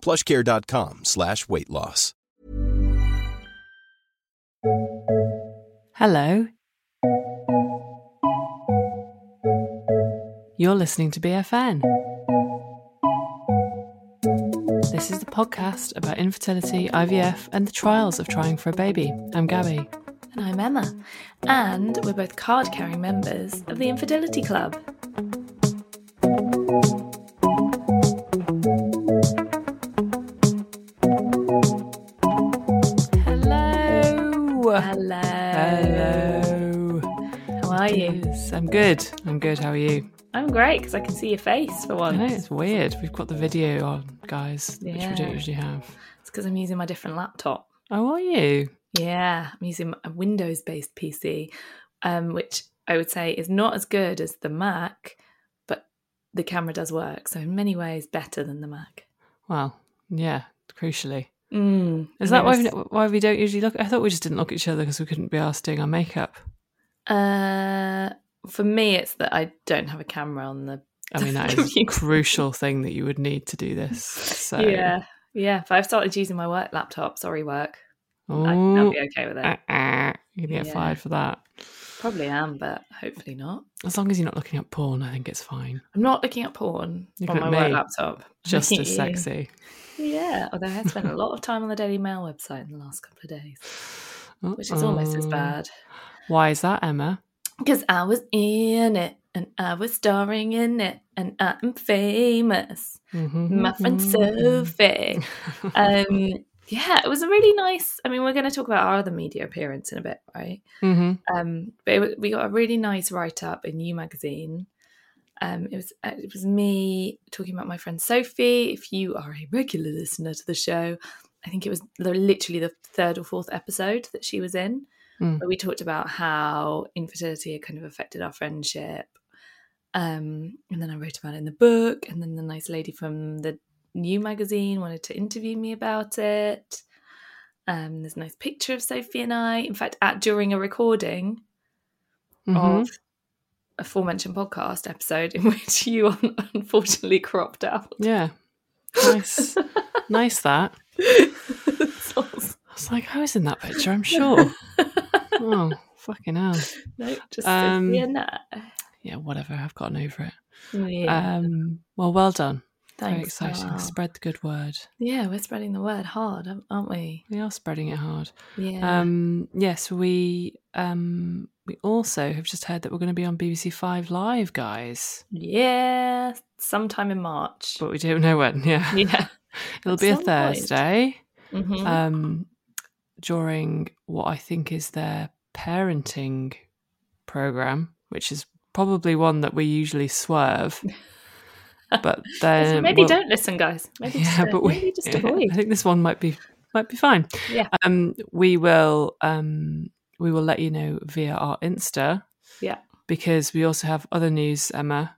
plushcare.com slash weight loss. Hello. You're listening to BFN. This is the podcast about infertility, IVF, and the trials of trying for a baby. I'm Gabby. And I'm Emma. And we're both card carrying members of the Infertility Club. Good. I'm good. How are you? I'm great because I can see your face for I know once. it's weird. We've got the video on, guys, which we don't usually have. It's because I'm using my different laptop. Oh, are you? Yeah, I'm using a Windows based PC, um, which I would say is not as good as the Mac, but the camera does work. So, in many ways, better than the Mac. Well, yeah. Crucially, Mm, is that why we, why we don't usually look? I thought we just didn't look at each other because we couldn't be asked doing our makeup. Uh, for me, it's that I don't have a camera on the. I mean, that is a crucial thing that you would need to do this. So, Yeah, yeah. If I've started using my work laptop, sorry, work. I, I'll Oh, be okay with it. uh, uh, you can get Yeah. fired for that. Probably am, but hopefully not. As long as you're not looking at porn, I think it's fine. I'm not looking at porn Look on at my work laptop. Just as sexy. Yeah, although I spent a lot of time on the Daily Mail website in the last couple of days, which is almost as bad. Why is that, Emma? Because I was in it and I was starring in it and I'm famous. Mm-hmm. My friend Sophie. Um, yeah, it was a really nice. I mean, we're going to talk about our other media appearance in a bit, right? hmm Um, but it, we got a really nice write up in New Magazine. Um, it was uh, it was me talking about my friend Sophie. If you are a regular listener to the show, I think it was the, literally the third or fourth episode that she was in, Mm. where we talked about how infertility had kind of affected our friendship. Um, and then I wrote about it in the book, and then the nice lady from the New Magazine wanted to interview me about it. Um, there's a nice picture of Sophie and I. In fact, at during a recording, Mhm. of aforementioned podcast episode in which you un- unfortunately cropped out. Yeah. Nice. nice that. I was like, I was in that picture, I'm sure. Oh, fucking hell. no, just Um, Sophie and Yeah, whatever. I've gotten over it. Yeah, Um, well, well done. Thanks, Very exciting. Spread the good word. Yeah, we're spreading the word hard, aren't we? We are spreading it hard. Yeah. Um, yes, we um, we also have just heard that we're going to be on BBC Five Live, guys, yeah, sometime in March. but we don't know when. Yeah, Yeah. it'll at be a. Thursday. Mhm. um, during what I think is their parenting program, which is probably one that we usually swerve. But then So maybe well, don't listen, guys. Maybe just, yeah, uh, but we, maybe just yeah, avoid. I think this one might be might be fine. Yeah. Um, we will um we will let you know via our Insta Yeah. because we also have other news, Emma.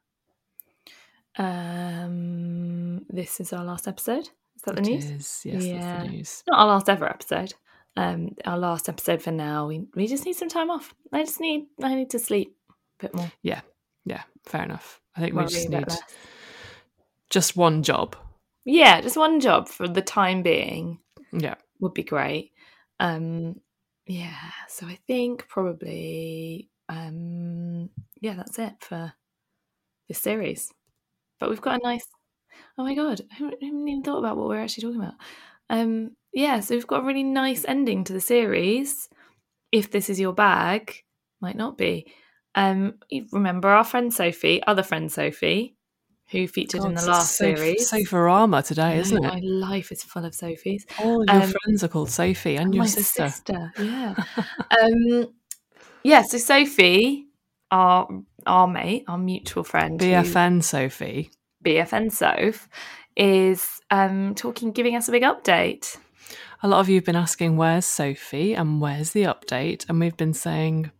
Um, this is our last episode. Is that the It news? is, yes, that's Yeah. the news. not our last ever episode. Um, our last episode for now. We we just need some time off. I just need I need to sleep a bit more. Yeah, yeah, fair enough. I think we just need less. just one job. Yeah, just one job for the time being Yeah. would be great. Um, yeah, so I think probably um, yeah, that's it for this series. But we've got a nice. Oh my god, I haven't I haven't even thought about what we're actually talking about. Um, yeah, so we've got a really nice ending to the series. If this is your bag, might not be. Um, you remember our friend Sophie, other friend Sophie, who featured in the last Soph- series. Sopharama today, isn't My it? life is full of Sophies. All your Um, friends are called Sophie and your my sister. yeah. um, yeah, so Sophie, our our mate, our mutual friend, who- BFN Sophie. BFN Soph, is um, talking, giving us a big update. A lot of you have been asking, where's Sophie and where's the update? And we've been saying,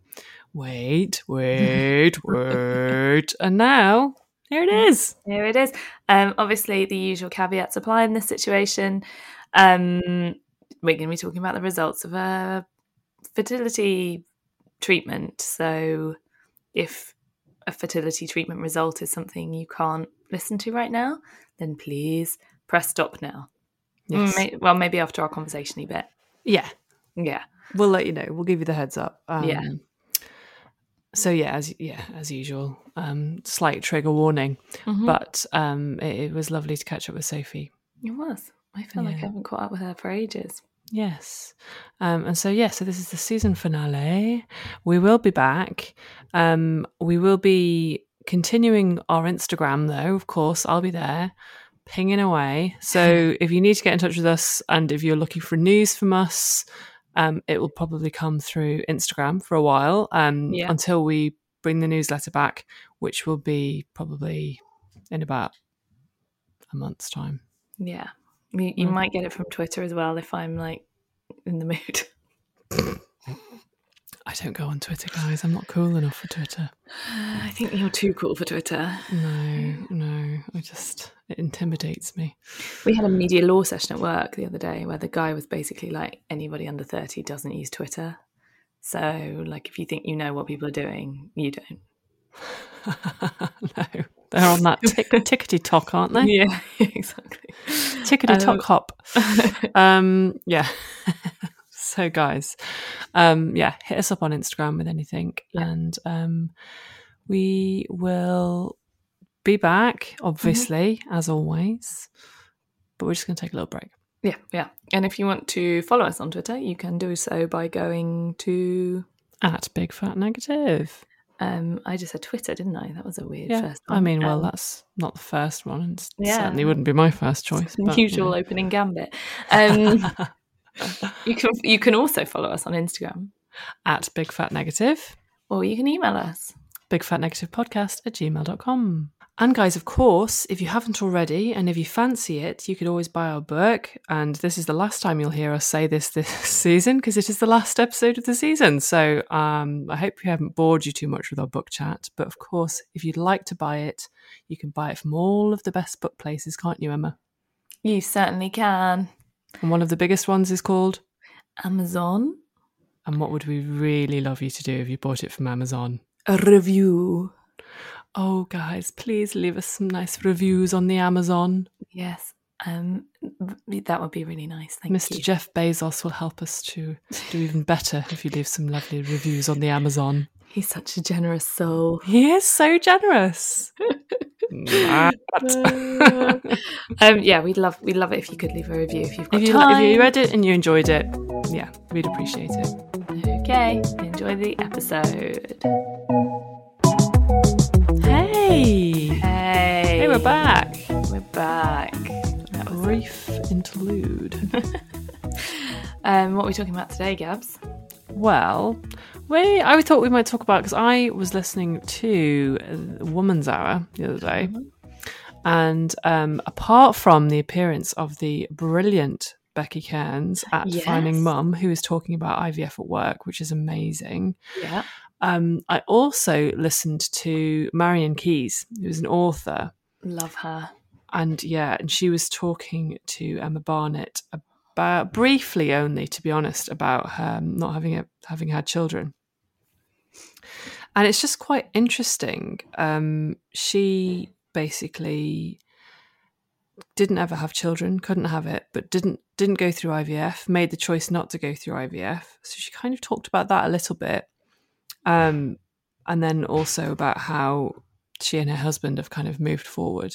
wait, wait, wait. And now, here it is. Here it is. Um, obviously, the usual caveats apply in this situation. Um, we're going to be talking about the results of a fertility treatment. So, if a fertility treatment result is something you can't listen to right now, then please press stop now. Yes. Mm, may- well, maybe after our conversation bit. Yeah, Yeah. we'll let you know. We'll give you the heads up. Um, Yeah. So yeah, as yeah as usual, um, slight trigger warning, Mhm. but um, it, it was lovely to catch up with Sophie. it was. I feel like I haven't caught up with her for ages. Yes. Um, and so, yeah, so this is the season finale. We will be back. Um, we will be continuing our Instagram, though, of course. I'll be there pinging away. So if you need to get in touch with us and if you're looking for news from us, um, it will probably come through Instagram for a while um, Yeah. until we bring the newsletter back, which will be probably in about a month's time. Yeah. You, you Mm. might get it from Twitter as well if I'm like in the mood. I don't go on Twitter, guys. I'm not cool enough for Twitter. I think you're too cool for Twitter. No, no. I just it intimidates me. We had a media law session at work the other day where the guy was basically like, anybody under 30 doesn't use Twitter. So, like, if you think you know what people are doing, you don't. no, they're on that tick, tickety tock, aren't they? Yeah, exactly. Tickety tock Um, hop. Um, yeah. So, guys, um, yeah, hit us up on Instagram with anything, Yeah. and um, we will be back, obviously, as always. But we're just going to take a little break. Yeah, yeah. And if you want to follow us on Twitter, you can do so by going to. At Big Fat Negative. Um, I just said Twitter, didn't I? That was a weird Yeah, first I mean, well, Um, that's not the first one, and Yeah. certainly wouldn't be my first choice. but, usual know. opening gambit. Um, you can you can also follow us on Instagram, at Big Fat Negative, or you can email us. Big Fat Negative Podcast at gmail.com. And guys, of course, if you haven't already, and if you fancy it, you could always buy our book. And this is the last time you'll hear us say this this season because it is the last episode of the season. So um, I hope we haven't bored you too much with our book chat. But of course, if you'd like to buy it, you can buy it from all of the best book places, can't you, Emma? You certainly can. And one of the biggest ones is called. Amazon And what would we really love you to do if you bought it from Amazon? a review. Oh, guys, please leave us some nice reviews on the Amazon. Yes, um, that would be really nice. Thank Mr. you. Mr. Jeff Bezos will help us to do even better if you leave some lovely reviews on the Amazon. He's such a generous soul. He is so generous. Um, yeah, we'd love we'd love it if you could leave a review if you've got if, you, time. if you read it and you enjoyed it, yeah, we'd appreciate it. Okay, enjoy the episode. Hey! Hey, Hey, we're back. We're back. That was Brief interlude. Um, what are we talking about today, Gabs? Well, we I thought we might talk about because I was listening to Woman's Hour the other day, and um, apart from the appearance of the brilliant Becky Kearns at Yes. Finding Mum, who is talking about IVF at work, which is amazing. Yeah. Um, I also listened to Marian Keyes, who's an author, Love her. and yeah, and she was talking to Emma Barnett about briefly only, to be honest, about her not having a, having had children. And it's just quite interesting. Um, she basically didn't ever have children, couldn't have it, but didn't didn't go through IVF, made the choice not to go through IVF. So she kind of talked about that a little bit. Um, and then also about how she and her husband have kind of moved forward.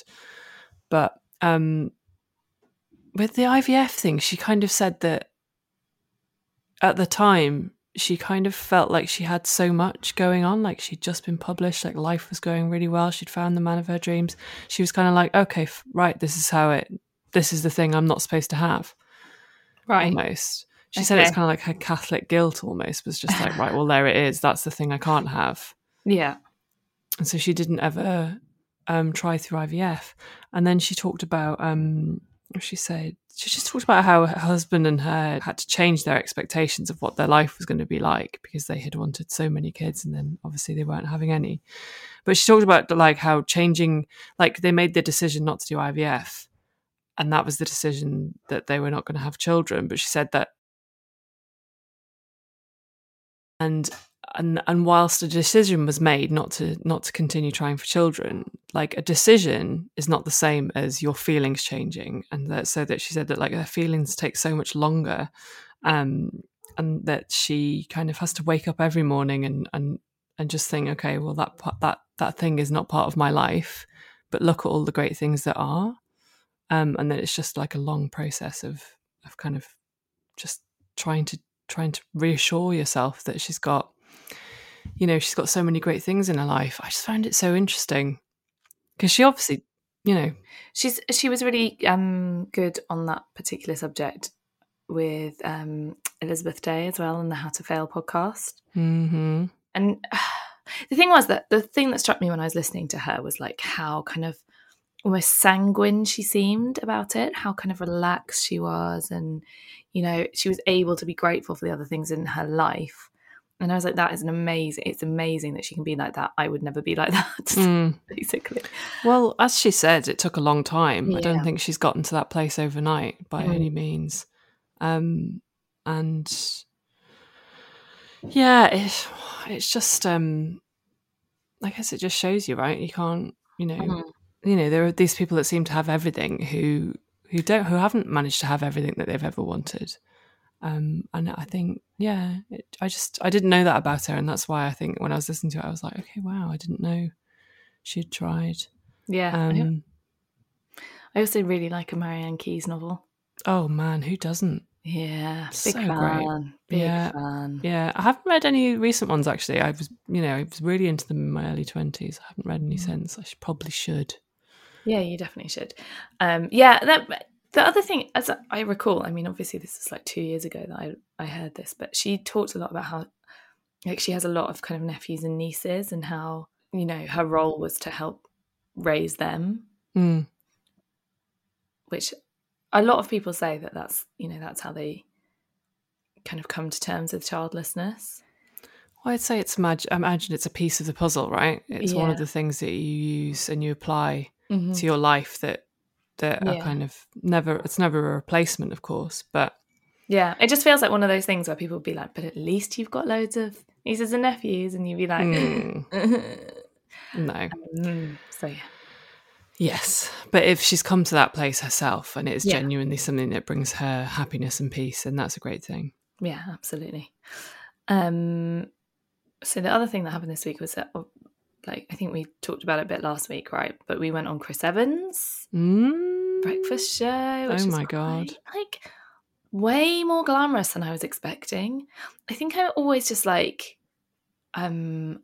But um, with the IVF thing, she kind of said that at the time she kind of felt like she had so much going on like she'd just been published like life was going really well she'd found the man of her dreams she was kind of like okay f- right this is how it this is the thing i'm not supposed to have Right. almost she said it's kind of like her catholic guilt almost was just like right well there it is that's the thing i can't have Yeah. and so she didn't ever um, try through IVF. And then she talked about, um, she said, she just talked about how her husband and her had to change their expectations of what their life was going to be like because they had wanted so many kids, and then obviously they weren't having any. But she talked about like how changing, like they made the decision not to do IVF, and that was the decision that they were not going to have children. But she said that and and and whilst a decision was made not to not to continue trying for children like a decision is not the same as your feelings changing. And that so that she said that like her feelings take so much longer um and that she kind of has to wake up every morning and and and just think okay well that that that thing is not part of my life but look at all the great things that are. Um and then it's just like a long process of of kind of just trying to trying to reassure yourself that she's got you know she's got so many great things in her life i just found it so interesting because she obviously you know She's she was really um good on that particular subject with um Elizabeth Day as well in the How to Fail podcast. hmm And the thing was that the thing that struck me when I was listening to her was like how kind of almost sanguine she seemed about it, how kind of relaxed she was, and you know, she was able to be grateful for the other things in her life. And I was like, that is an amazing. It's amazing that she can be like that. I would never be like that, Mm. basically. well as she said it took a long time i don't think she's gotten to that place overnight by Mm. any means um and yeah it, it's just um i guess it just shows you right you can't you know Mhm. you know there are these people that seem to have everything who who don't who haven't managed to have everything that they've ever wanted um and i think yeah it, i just i didn't know that about her and that's why i think when i was listening to it i was like okay wow i didn't know she'd tried Yeah. I- um I also really like a Marian Keyes novel. oh man who doesn't Yeah, big So fan. great. Big Yeah. fan. yeah i haven't read any recent ones actually i was you know i was really into them in my early 20s i haven't read any Mm. since i should, probably should Yeah, you definitely should. Um, yeah, that, the other thing, as I recall, I mean, obviously this is like two years ago that I I heard this, but she talked a lot about how like she has a lot of kind of nephews and nieces, and how you know her role was to help raise them, Mm. which a lot of people say that that's you know that's how they kind of come to terms with childlessness. Well, I'd say it's mag- I imagine it's a piece of the puzzle, right? It's one of the things that you use and you apply Mm-hmm. to your life that that are kind of never. It's never a replacement, of course, but Yeah, it just feels like one of those things where people would be like, "But at least you've got loads of nieces and nephews," and you'd be like, Mm. no. Mm, so yeah, Yes, but if she's come to that place herself and it's Yeah. genuinely something that brings her happiness and peace, then that's a great thing. yeah, absolutely. Um, so the other thing that happened this week was that, oh, like, I think we talked about it a bit last week, right? But we went on Chris Evans' Mm. breakfast show. Which Oh my God. quite, like way more glamorous than I was expecting. I think I'm always just like, um,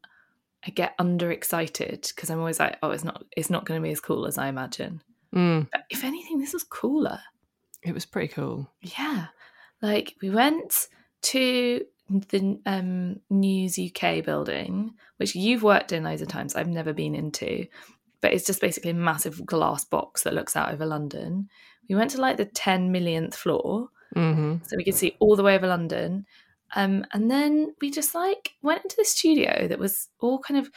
I get underexcited because I'm always like, oh, it's not, it's not going to be as cool as I imagine. Mm. But if anything, this was cooler. It was pretty cool. Yeah. Like we went to the um, News UK building, which you've worked in loads of times. I've never been into, but it's just basically a massive glass box that looks out over London. We went to like the 10 millionth floor, hmm so we could see all the way over London. Um, and then we just like went into the studio that was all kind of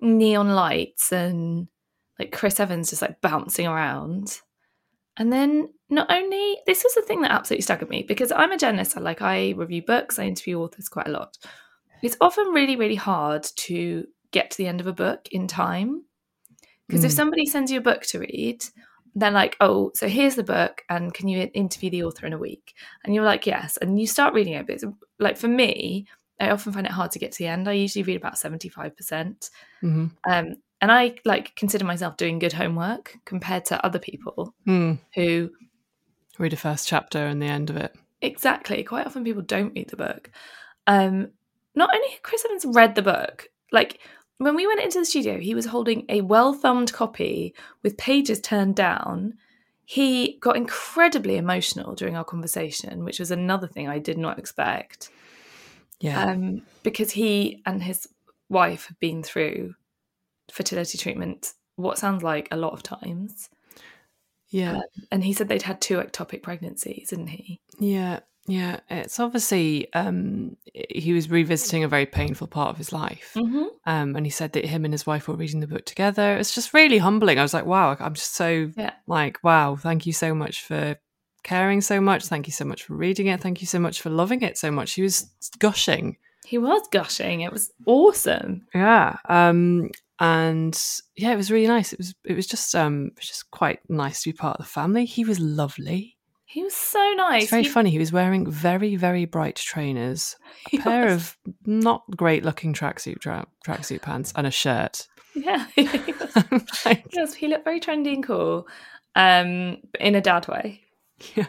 neon lights and like Chris Evans just like bouncing around. And then not only this was the thing that absolutely staggered me because I'm a journalist, I like I review books, I interview authors quite a lot. It's often really, really hard to get to the end of a book in time. Because if Mm. somebody sends you a book to read, they're like, oh, so here's the book, and can you interview the author in a week? And you're like, yes. And you start reading it. But it's, like for me, I often find it hard to get to the end. I usually read about 75%. hmm Um, and I like consider myself doing good homework compared to other people Mm. who Read a first chapter and the end of it. Exactly. Quite often people don't read the book. Um, not only had Chris Evans read the book, like when we went into the studio, he was holding a well thumbed copy with pages turned down. He got incredibly emotional during our conversation, which was another thing I did not expect. Yeah. Um, because he and his wife have been through fertility treatment, what sounds like a lot of times. yeah. Um, and he said they'd had two ectopic pregnancies, didn't he? Yeah, yeah. It's obviously um, he was revisiting a very painful part of his life, Mm-hmm. um, and he said that him and his wife were reading the book together. It's just really humbling. I was like, wow, I'm just so Yeah. like, wow, thank you so much for caring so much. Thank you so much for reading it. Thank you so much for loving it so much. He was gushing. He was gushing. It was awesome. Yeah. Um, and yeah, it was really nice. It was it was just um it was just quite nice to be part of the family. He was lovely. He was so nice. It's very He- funny. He was wearing very, very bright trainers, a He pair was. of not great looking tracksuit tra- tracksuit pants, and a shirt. Yeah. he was- Like, yes, he looked very trendy and cool. Um, in a dad way. yeah.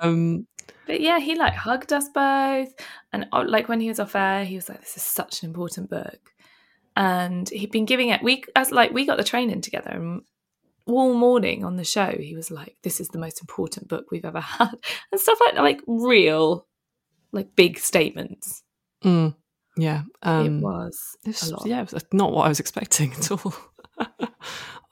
um, But yeah, he like hugged us both, and uh, like when he was off air, he was like, "This is such an important book," and he'd been giving it. We as like we got the training together, and all morning on the show, he was like, "This is the most important book we've ever had," and stuff like like real, like big statements. mm, yeah. Um, it was This, a lot. yeah, it was not what I was expecting at all.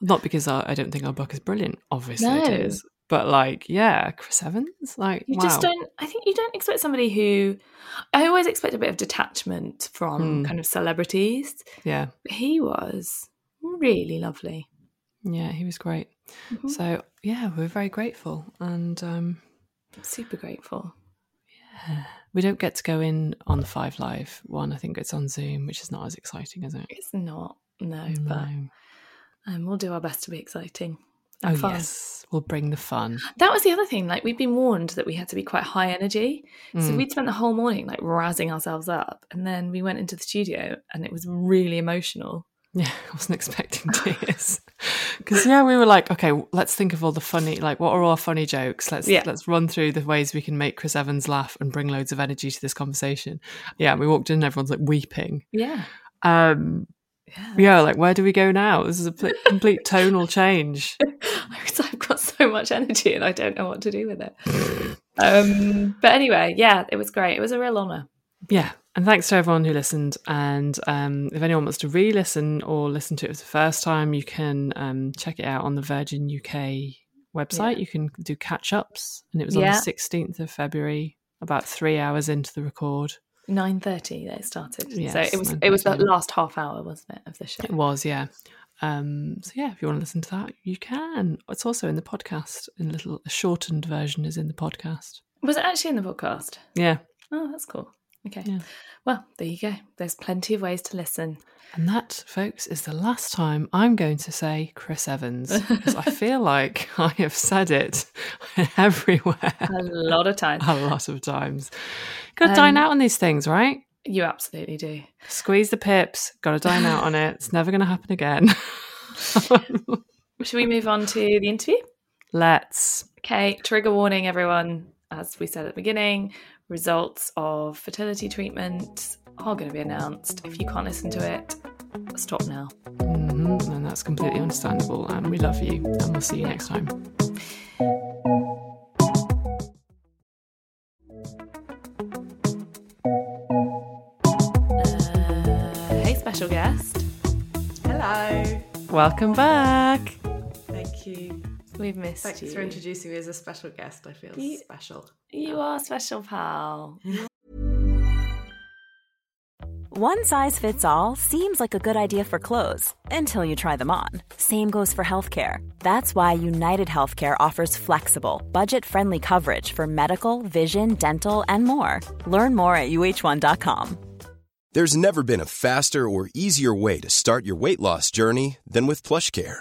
not because I, I don't think our book is brilliant. Obviously, No. it is. But like, yeah, Chris Evans, like, You wow. just don't. I think you don't expect somebody who. I always expect a bit of detachment from Hmm. kind of celebrities. Yeah, He was really lovely. yeah, he was great. Mhm. So yeah, we're very grateful, and um, Super grateful. Yeah. We don't get to go in on the Five Live one. I think it's on Zoom, which is not as exciting, is it? It's not no, but No. um, we'll do our best to be exciting. Oh fun. yes, we'll bring the fun. That was the other thing. Like we'd been warned that we had to be quite high energy, so Mm. we'd spent the whole morning like razzing ourselves up, and then we went into the studio, and it was really emotional. Yeah, I wasn't expecting tears. Because yeah, we were like, okay, let's think of all the funny, like, what are all our funny jokes? Let's Yeah. let's run through the ways we can make Chris Evans laugh and bring loads of energy to this conversation. Yeah, we walked in, and everyone's like weeping. Yeah, Um, yeah. yeah, like where do we go now? This is a pl- complete tonal change. I've got so much energy, and I don't know what to do with it. um, but anyway, yeah, it was great. It was a real honour. Yeah, and thanks to everyone who listened. And um, if anyone wants to re-listen or listen to it for the first time, you can um, check it out on the Virgin UK website. Yeah. You can do catch-ups, and it was on Yeah. the sixteenth of February, about three hours into the record. Nine thirty that it started. so it was it was the last half hour, wasn't it, of the show? It was, yeah. Um, so yeah, if you want to listen to that, you can. It's also in the podcast. In a little a shortened version is in the podcast. Was it actually in the podcast? Yeah, Oh, that's cool. Okay. Yeah. Well, there you go. There's plenty of ways to listen. And that, folks, is the last time I'm going to say Chris Evans because I feel like I have said it everywhere A lot of times. a lot of times. Got to dine Um, out on these things, right? You absolutely do. Squeeze the pips. Got to dine out on it. It's never going to happen again. Should we move on to the interview? Let's. Okay, trigger warning, everyone. As we said at the beginning, results of fertility treatment are going to be announced. If you can't listen to it, stop now. Mhm, and that's completely understandable. And we love you. And we'll see you next time. Uh, hey, special guest. Hello. Welcome back. Thank you. We've missed Thanks you. for introducing me as a special guest. I feel You- special. You are special, pal. One size fits all seems like a good idea for clothes until you try them on. Same goes for healthcare. That's why United Healthcare offers flexible, budget friendly coverage for medical, vision, dental, and more. Learn more at uh1.com. There's never been a faster or easier way to start your weight loss journey than with PlushCare.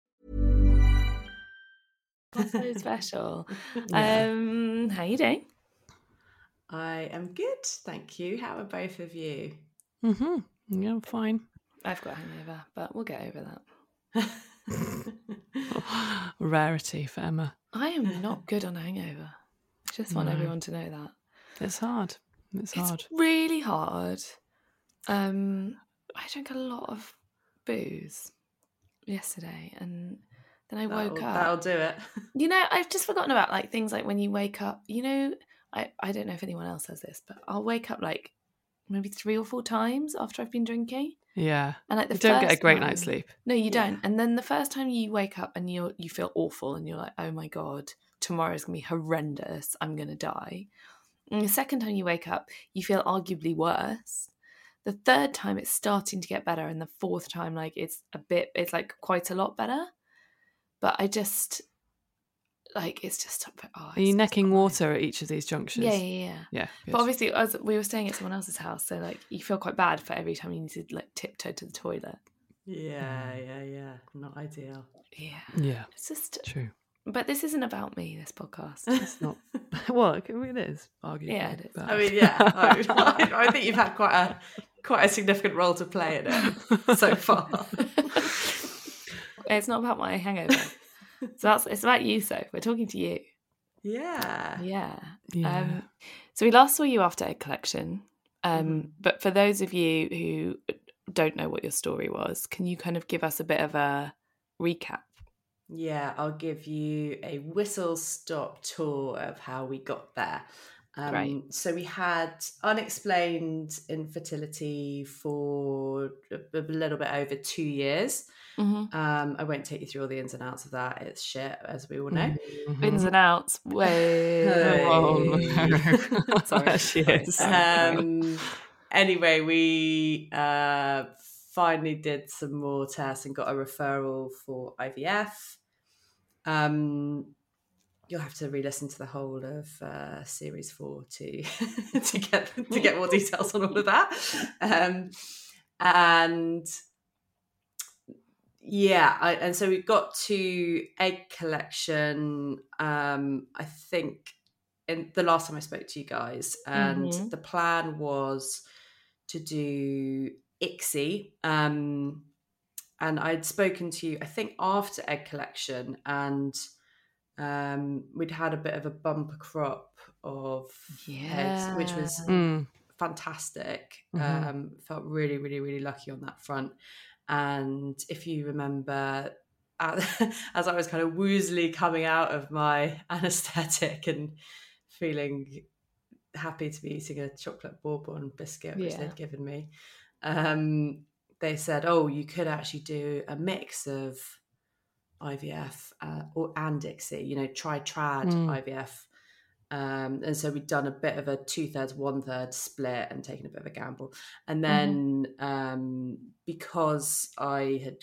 That's so special. Um, how you doing? I am good, thank you. How are both of you? Mm-hmm. Yeah, fine. I've got a hangover, but we'll get over that. Rarity for Emma. I am not good on a hangover. I just want No. everyone to know that. It's hard. It's hard. It's really hard. Um, I drank a lot of booze yesterday, and then I woke that'll, up. that'll do it. You know, I've just forgotten about like things like when you wake up. You know, I I don't know if anyone else has this, but I'll wake up like maybe three or four times after I've been drinking, Yeah. and like the You don't get a great time- night's sleep. No, you Yeah. don't. And then the first time you wake up and you you feel awful and you're like, oh my god, tomorrow's gonna be horrendous. I'm gonna die. And the second time you wake up, you feel arguably worse. The third time it's starting to get better, and the fourth time, like it's a bit, it's like quite a lot better. But I just like it's just oh, Are you necking not water at each of these junctures? Yeah, yeah, yeah. Yeah. good. But obviously, as we were staying at someone else's house, so like you feel quite bad for every time you need to like tiptoe to the toilet. Yeah, mm. yeah, yeah. Not ideal. Yeah, Yeah. it's just. True. But this isn't about me. This podcast. It's not. well, it it is, arguably. Yeah, it is. but- I mean, yeah. I, I think you've had quite a quite a significant role to play in it so far. It's not about my hangover. so that's it's about you. So we're talking to you. Yeah. Yeah. Yeah. Um, so we last saw you after Egg Collection. Um, Mhm. But for those of you who don't know what your story was, can you kind of give us a bit of a recap? Yeah, I'll give you a whistle stop tour of how we got there. Um, Great. So we had unexplained infertility for a, a little bit over two years. Mm-hmm. Um, I won't take you through all the ins and outs of that. It's shit, as we all know. Mhm. Ins and outs. Way. Hey. Oh, no. Sorry. There she is. Um, anyway, we uh, finally did some more tests and got a referral for IVF. Um, you'll have to re-listen to the whole of uh, series four to to get to get more details on all of that. Um, and yeah, I, and so we got to egg collection. Um, I think in the last time I spoke to you guys, and Mhm. the plan was to do ICSI. Um, and I'd spoken to you, I think, after egg collection, and um, we'd had a bit of a bumper crop of eggs, which was Mm. fantastic. Mhm. Um, felt really, really, really lucky on that front. And if you remember, as I was kind of woozily coming out of my anesthetic and feeling happy to be eating a chocolate bourbon biscuit, which Yeah. they'd given me, um, they said, "Oh, you could actually do a mix of IVF uh, or and ICSI. You know, try trad Mm. IVF." Um, and so we'd done a bit of a two thirds, one third split and taken a bit of a gamble. And then um, because I had,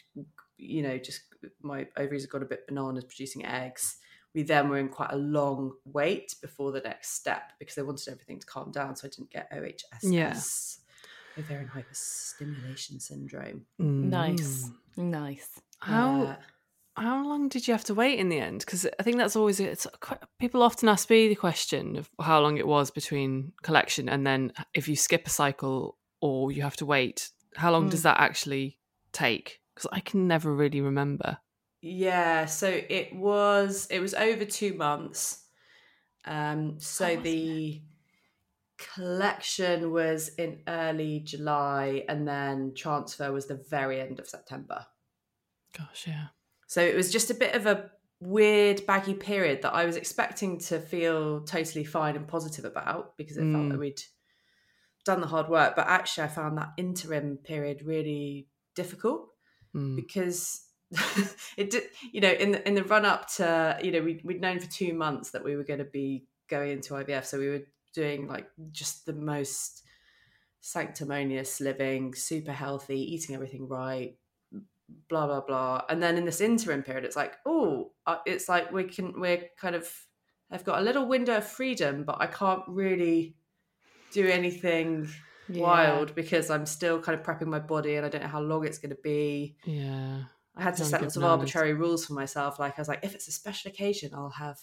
you know, just my ovaries had got a bit bananas producing eggs, we then were in quite a long wait before the next step because they wanted everything to calm down. So I didn't get OHSS, Yeah. ovarian hyperstimulation syndrome. Nice. Mm. Nice. How Uh, how long did you have to wait in the end? Because I think that's always it's quite, people often ask me the question of how long it was between collection and then if you skip a cycle or you have to wait, how long does Mm. that actually take? Because I can never really remember. Yeah, so it was it was over two months. Um, so Oh, the collection was in early July, and then transfer was the very end of September. Gosh, yeah. So it was just a bit of a weird baggy period that I was expecting to feel totally fine and positive about because it felt Mm. that we'd done the hard work. But actually, I found that interim period really difficult Mm. because it did, you know, in the, in the run up to, you know, we, we'd known for two months that we were going to be going into IVF. So we were doing like just the most sanctimonious living, super healthy, eating everything right, blah blah blah. And then in this interim period, it's like, oh, it's like we can we're kind of I've got a little window of freedom, but I can't really do anything Yeah. wild because I'm still kind of prepping my body and I don't know how long it's going to be. Yeah. I had to set lots of arbitrary rules for myself. Like I was like, if it's a special occasion, I'll have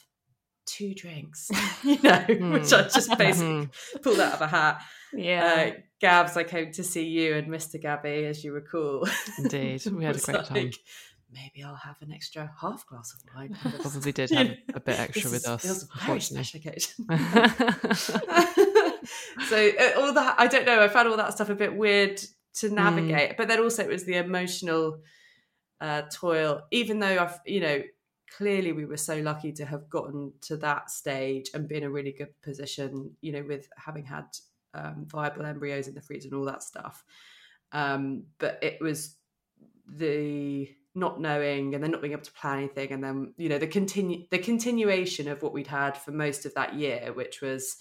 two drinks, you know, which I just basically pulled out of a hat. Yeah. Uh, Gabs, I came to see you and Mr. Gabby, as you recall. Indeed. We had a was great time. Maybe I'll have an extra half glass of wine. Probably did have a bit extra with us, feels a very special occasion. so uh, all that I don't know. I found all that stuff a bit weird to Hmm. navigate, but then also it was the emotional uh, toil. Even though I've, you know, clearly we were so lucky to have gotten to that stage and be in a really good position. You know, with having had um, viable embryos in the freezer and all that stuff. Um, but it was the not knowing and then not being able to plan anything and then you know the continue the continuation of what we'd had for most of that year which was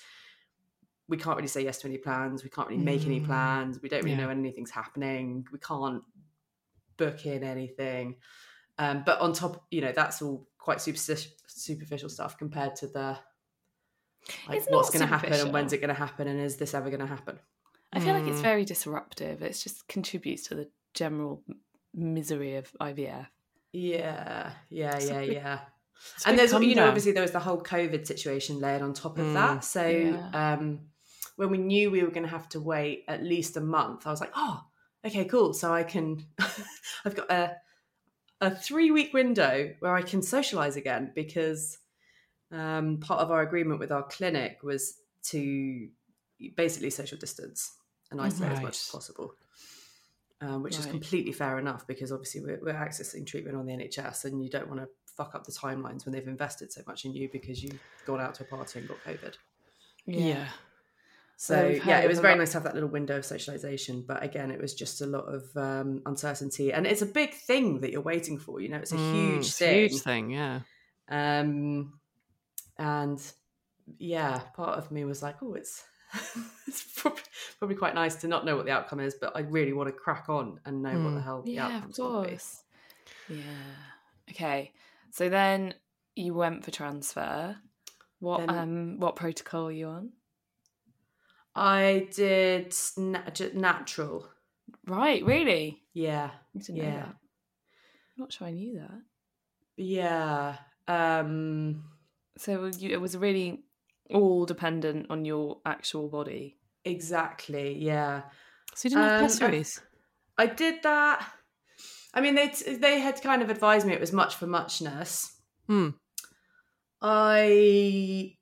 we can't really say yes to any plans we can't really make any Mm. plans we don't really Yeah. know when anything's happening we can't book in anything um, but on top you know that's all quite superficial, superficial stuff compared to the like It's what's going to happen and when's it going to happen and is this ever going to happen I feel like it's Mm. very disruptive. It just contributes to the general misery of IVF. yeah yeah It's a yeah big- yeah and there's you know come-down. obviously there was the whole covid situation layered on top of Mm, that so yeah. um when we knew we were going to have to wait at least a month i was like oh okay cool so i can i've got a a three week window where i can socialize again because um part of our agreement with our clinic was to basically social distance and isolate as much as possible um, which is completely fair enough because obviously we're, we're accessing treatment on the NHS and you don't want to fuck up the timelines when they've invested so much in you because you've gone out to a party and got COVID. Yeah. So Well, yeah, it was very lot- nice to have that little window of socialization, but again, it was just a lot of um, uncertainty, and it's a big thing that you're waiting for. You know, it's a Mm, huge it's thing. huge thing, yeah. Um, and yeah, part of me was like, oh, it's it's probably, probably quite nice to not know what the outcome is, but I really want to crack on and know what the Mm. hell the Yeah, of outcome's to be. course. Yeah. Okay. So then you went for transfer. What Then- um what protocol are you on? I did na- j- natural. Right, really? Yeah, didn't know yeah. I'm not sure I knew that. yeah. Um, So you, it was really all dependent on your actual body. exactly. Yeah, So you didn't have Um, pessaries? I did that. I mean, they t- they had kind of advised me it was much for muchness. Hmm. I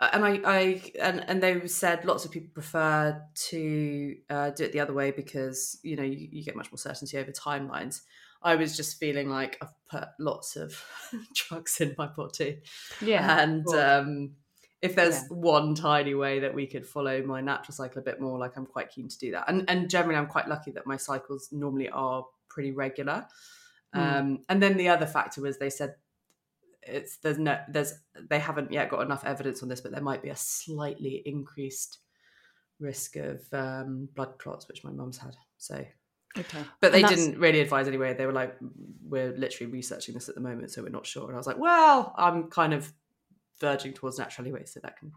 and I, I and and they said lots of people prefer to uh, do it the other way because you know you, you get much more certainty over timelines. I was just feeling like I've put lots of drugs in my body, Yeah. and um, if there's Yeah. one tiny way that we could follow my natural cycle a bit more, like I'm quite keen to do that. And and generally, I'm quite lucky that my cycles normally are pretty regular. Hmm. Um, and then the other factor was they said it's there's no there's they haven't yet got enough evidence on this, but there might be a slightly increased risk of um, blood clots, which my mum's had. So, okay. but they didn't really advise anyway. They were like, "We're literally researching this at the moment, so we're not sure." And I was like, "Well, I'm kind of verging towards natural anyway, so that can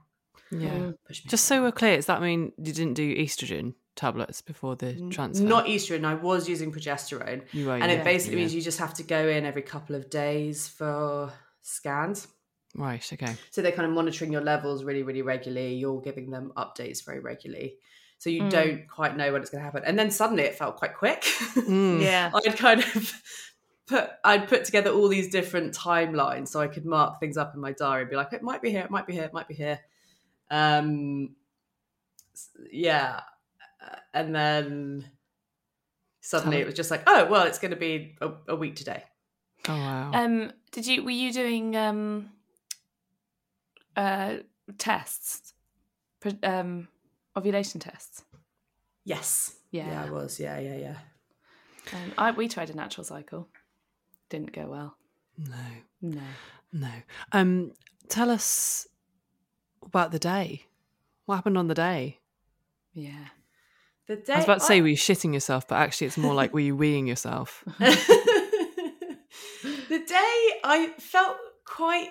Yeah. push me." Mm. Just so we're clear, does that mean you didn't do estrogen tablets before the transfer? Not estrogen. I was using progesterone, you were, and yeah, it basically yeah. means you just have to go in every couple of days for scans. Right, okay. So they're kind of monitoring your levels really, really regularly. You're giving them updates very regularly. So you Mm. don't quite know when it's going to happen. And then suddenly it felt quite quick. Mm. Yeah. I'd kind of put I'd put together all these different timelines so I could mark things up in my diary and be like, it might be here, it might be here, it might be here. Um yeah. Uh, And then suddenly it was just like, oh well, it's gonna be a, a week today. Oh wow. Um, did you were you doing um, uh, tests, um, ovulation tests? Yes. Yeah. Yeah, I was. Yeah, yeah, yeah. Um, I we tried a natural cycle, didn't go well. no, No. no. Um, tell us about the day. What happened on the day? Yeah. The day I was about to say, were you shitting yourself? But actually, it's more like, were you weeing yourself? the day I felt quite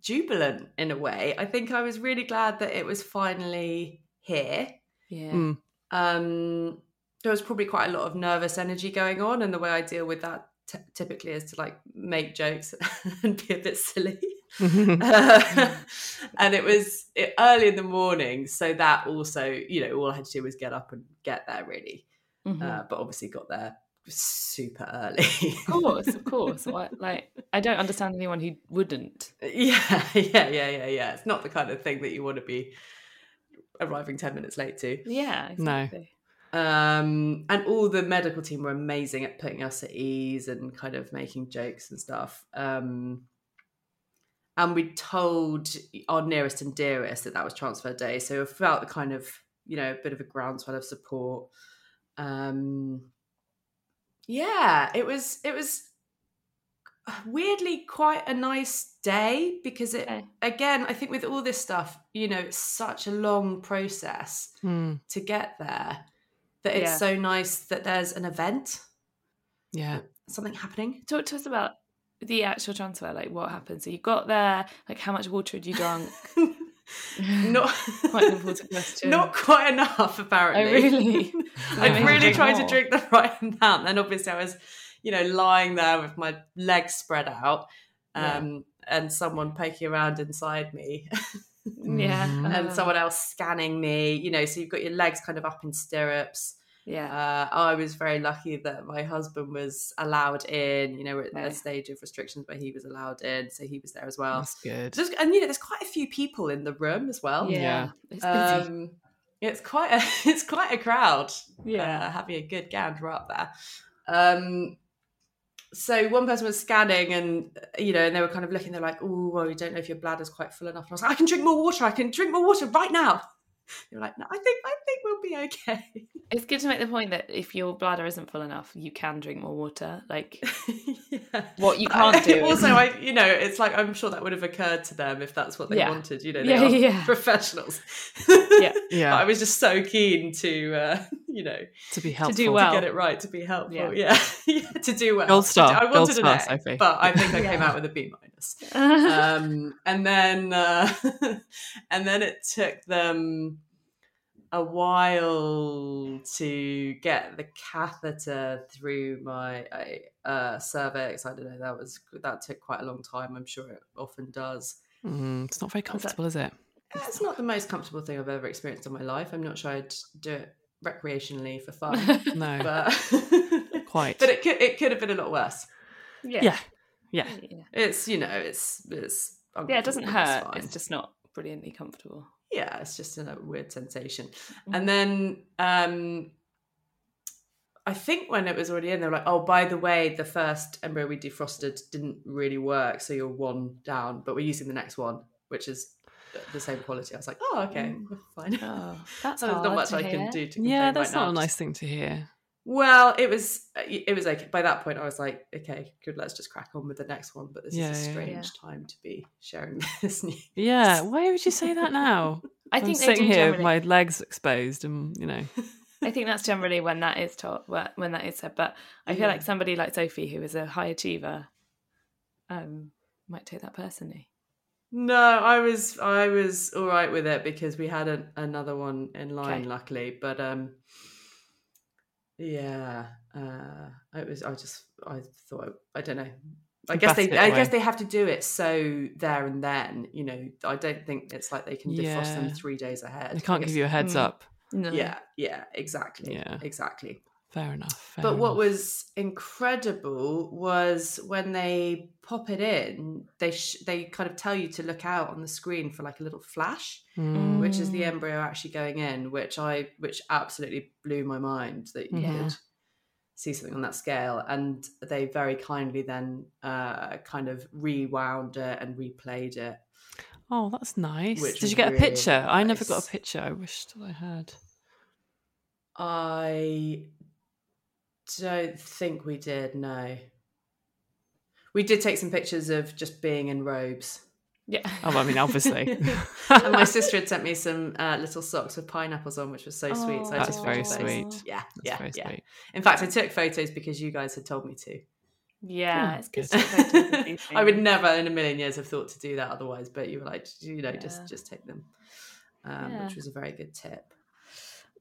jubilant in a way. I think I was really glad that it was finally here. Yeah. Mm. Um, there was probably quite a lot of nervous energy going on, and the way I deal with that t- typically is to like make jokes and be a bit silly. Uh, and it was early in the morning, so that also, you know, all I had to do was get up and get there, really. Mhm. Uh, but obviously, got there super early. of course, of course. What, like, I don't understand anyone who wouldn't. Yeah, yeah, yeah, yeah, yeah. It's not the kind of thing that you want to be arriving 10 minutes late to. Yeah. No. Exactly. Um, and all the medical team were amazing at putting us at ease and kind of making jokes and stuff. Um, and we told our nearest and dearest that that was transfer day. So I felt the kind of, you know, a bit of a groundswell of support. Um, yeah, it was, it was weirdly quite a nice day because it, Okay. again, I think with all this stuff, you know, it's such a long process Mm, to get there that it's Yeah. so nice that there's an event, yeah. something happening. Talk to us about the actual transfer. Like, what happened? So you got there. Like, how much water had you drunk? not Quite an important question. Not quite enough, apparently. Oh, really? I'd really tried to drink the right amount. Then obviously I was, you know, lying there with my legs spread out, Yeah. um, and someone poking around inside me, Yeah. And Uh, someone else scanning me. You know, so you've got your legs kind of up in stirrups. Yeah. Uh, I was very lucky that my husband was allowed in. You know, we're at Okay. a stage of restrictions where he was allowed in, so he was there as well. That's good. Just, and you know, there's quite a few people in the room as well. yeah. Yeah. It's busy. Um, it's quite a it's quite a crowd. Yeah. uh, having a good gander up there. Um, so one person was scanning, and uh, you know, and they were kind of looking. They're like, "Oh, well, we don't know if your bladder's quite full enough." And I was like, "I can drink more water. I can drink more water right now." They were like, "No, I think I think we'll be okay." It's good to make the point that if your bladder isn't full enough, you can drink more water. Like, yeah. What you can't I- do Also, I you know, it's like I'm sure that would have occurred to them if that's what they Yeah. wanted. You know, they Yeah, are yeah. professionals. Yeah. Yeah. But I was just so keen to, uh, you know, to be helpful. do well. to get it right, to be helpful. Yeah. Yeah, yeah, to do well. Gold star, do- I gold wanted star, an A, Sophie. but I think I came out with a B minus. Um, and then, uh, and then it took them a while to get the catheter through my uh, cervix. I don't know. That was that took quite a long time. I'm sure it often does. Mm, it's not very comfortable, is it? It's not the most comfortable thing I've ever experienced in my life. I'm not sure I'd do it recreationally for fun, No. but Quite. But it could it could have been a lot worse. yeah. yeah. Yeah. Yeah. It's you know it's it's Yeah, it doesn't uncomfortable, hurt. but It's, just not brilliantly comfortable. yeah, it's just a weird sensation. Mm. And then um I think when it was already in, they were like, "Oh, by the way, the first embryo we defrosted didn't really work, so you're one down, but we're using the next one, which is the same quality." I was like, "Oh, okay, Mm. fine." Oh, that's so there's not hard much to I can do to Yeah, that's right now. not a nice thing to hear. Well, it was it was okay. By that point, I was like, okay, good. Let's just crack on with the next one. But this Yeah, is a yeah. strange time to be sharing this news. Yeah. Why would you say that now? I I'm think sitting do here with my legs exposed and, you know. I think that's generally when that is taught, when that is said. But I feel Yeah. like somebody like Sophie, who is a high achiever, um, might take that personally. No, I was I was all right with it because we had a, another one in line, Okay. luckily. But um, yeah, uh, it was. I just I thought I don't know. I guess they I away. guess they have to do it so there and then. You know, I don't think it's like they can defrost them three days ahead. They can't guess- give you a heads Mm. up. No. Yeah, yeah, exactly. Yeah. exactly. Fair enough. fair But what enough. was incredible was when they pop it in, they sh- they kind of tell you to look out on the screen for like a little flash, Mm. which is the Mm. embryo actually going in, which I which absolutely blew my mind that you Mhm. could see something on that scale. And they very kindly then uh, kind of rewound it and replayed it. Oh, that's nice. Did you get a really picture? I never got a picture. I wished I had. I don't think we did, no. We did take some pictures of just being in robes. Yeah. Oh, I mean, obviously. and my sister had sent me some uh, little socks with pineapples on, which was so sweet. So I That's took very pictures of those. sweet. Yeah, That's yeah, very yeah. sweet. In fact, I took photos because you guys had told me to. Yeah, Oh, it's good. good. to take photos of these I would never in a million years have thought to do that otherwise, but you were like, you know, Yeah. just just take them, um, Yeah. which was a very good tip.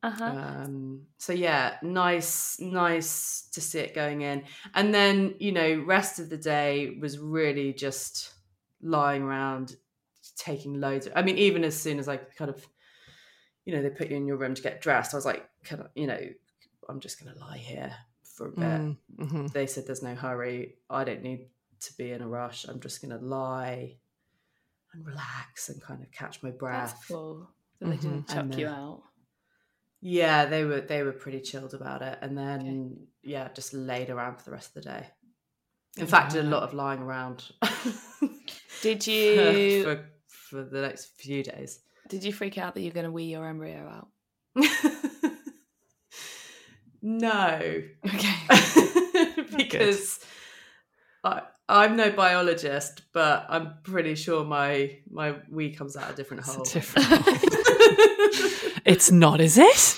Uh-huh. Um, so yeah, nice, nice to see it going in, and then you know, rest of the day was really just lying around, taking loads. Of, I mean, even as soon as I kind of, you know, they put you in your room to get dressed, I was like, kind of, you know, I'm just gonna lie here for a bit. Mm, mhm. They said there's no hurry. I don't need to be in a rush. I'm just gonna lie and relax and kind of catch my breath. That's cool. That they didn't chuck you out. Yeah, they were they were pretty chilled about it, and then yeah, just laid around for the rest of the day. In fact, did a lot of lying around. Did for, you for for the next few days? did you freak out that you're going to wee your embryo out? no, Okay. because I I'm no biologist, but I'm pretty sure my my wee comes out a different It's a hole. It's not, is it?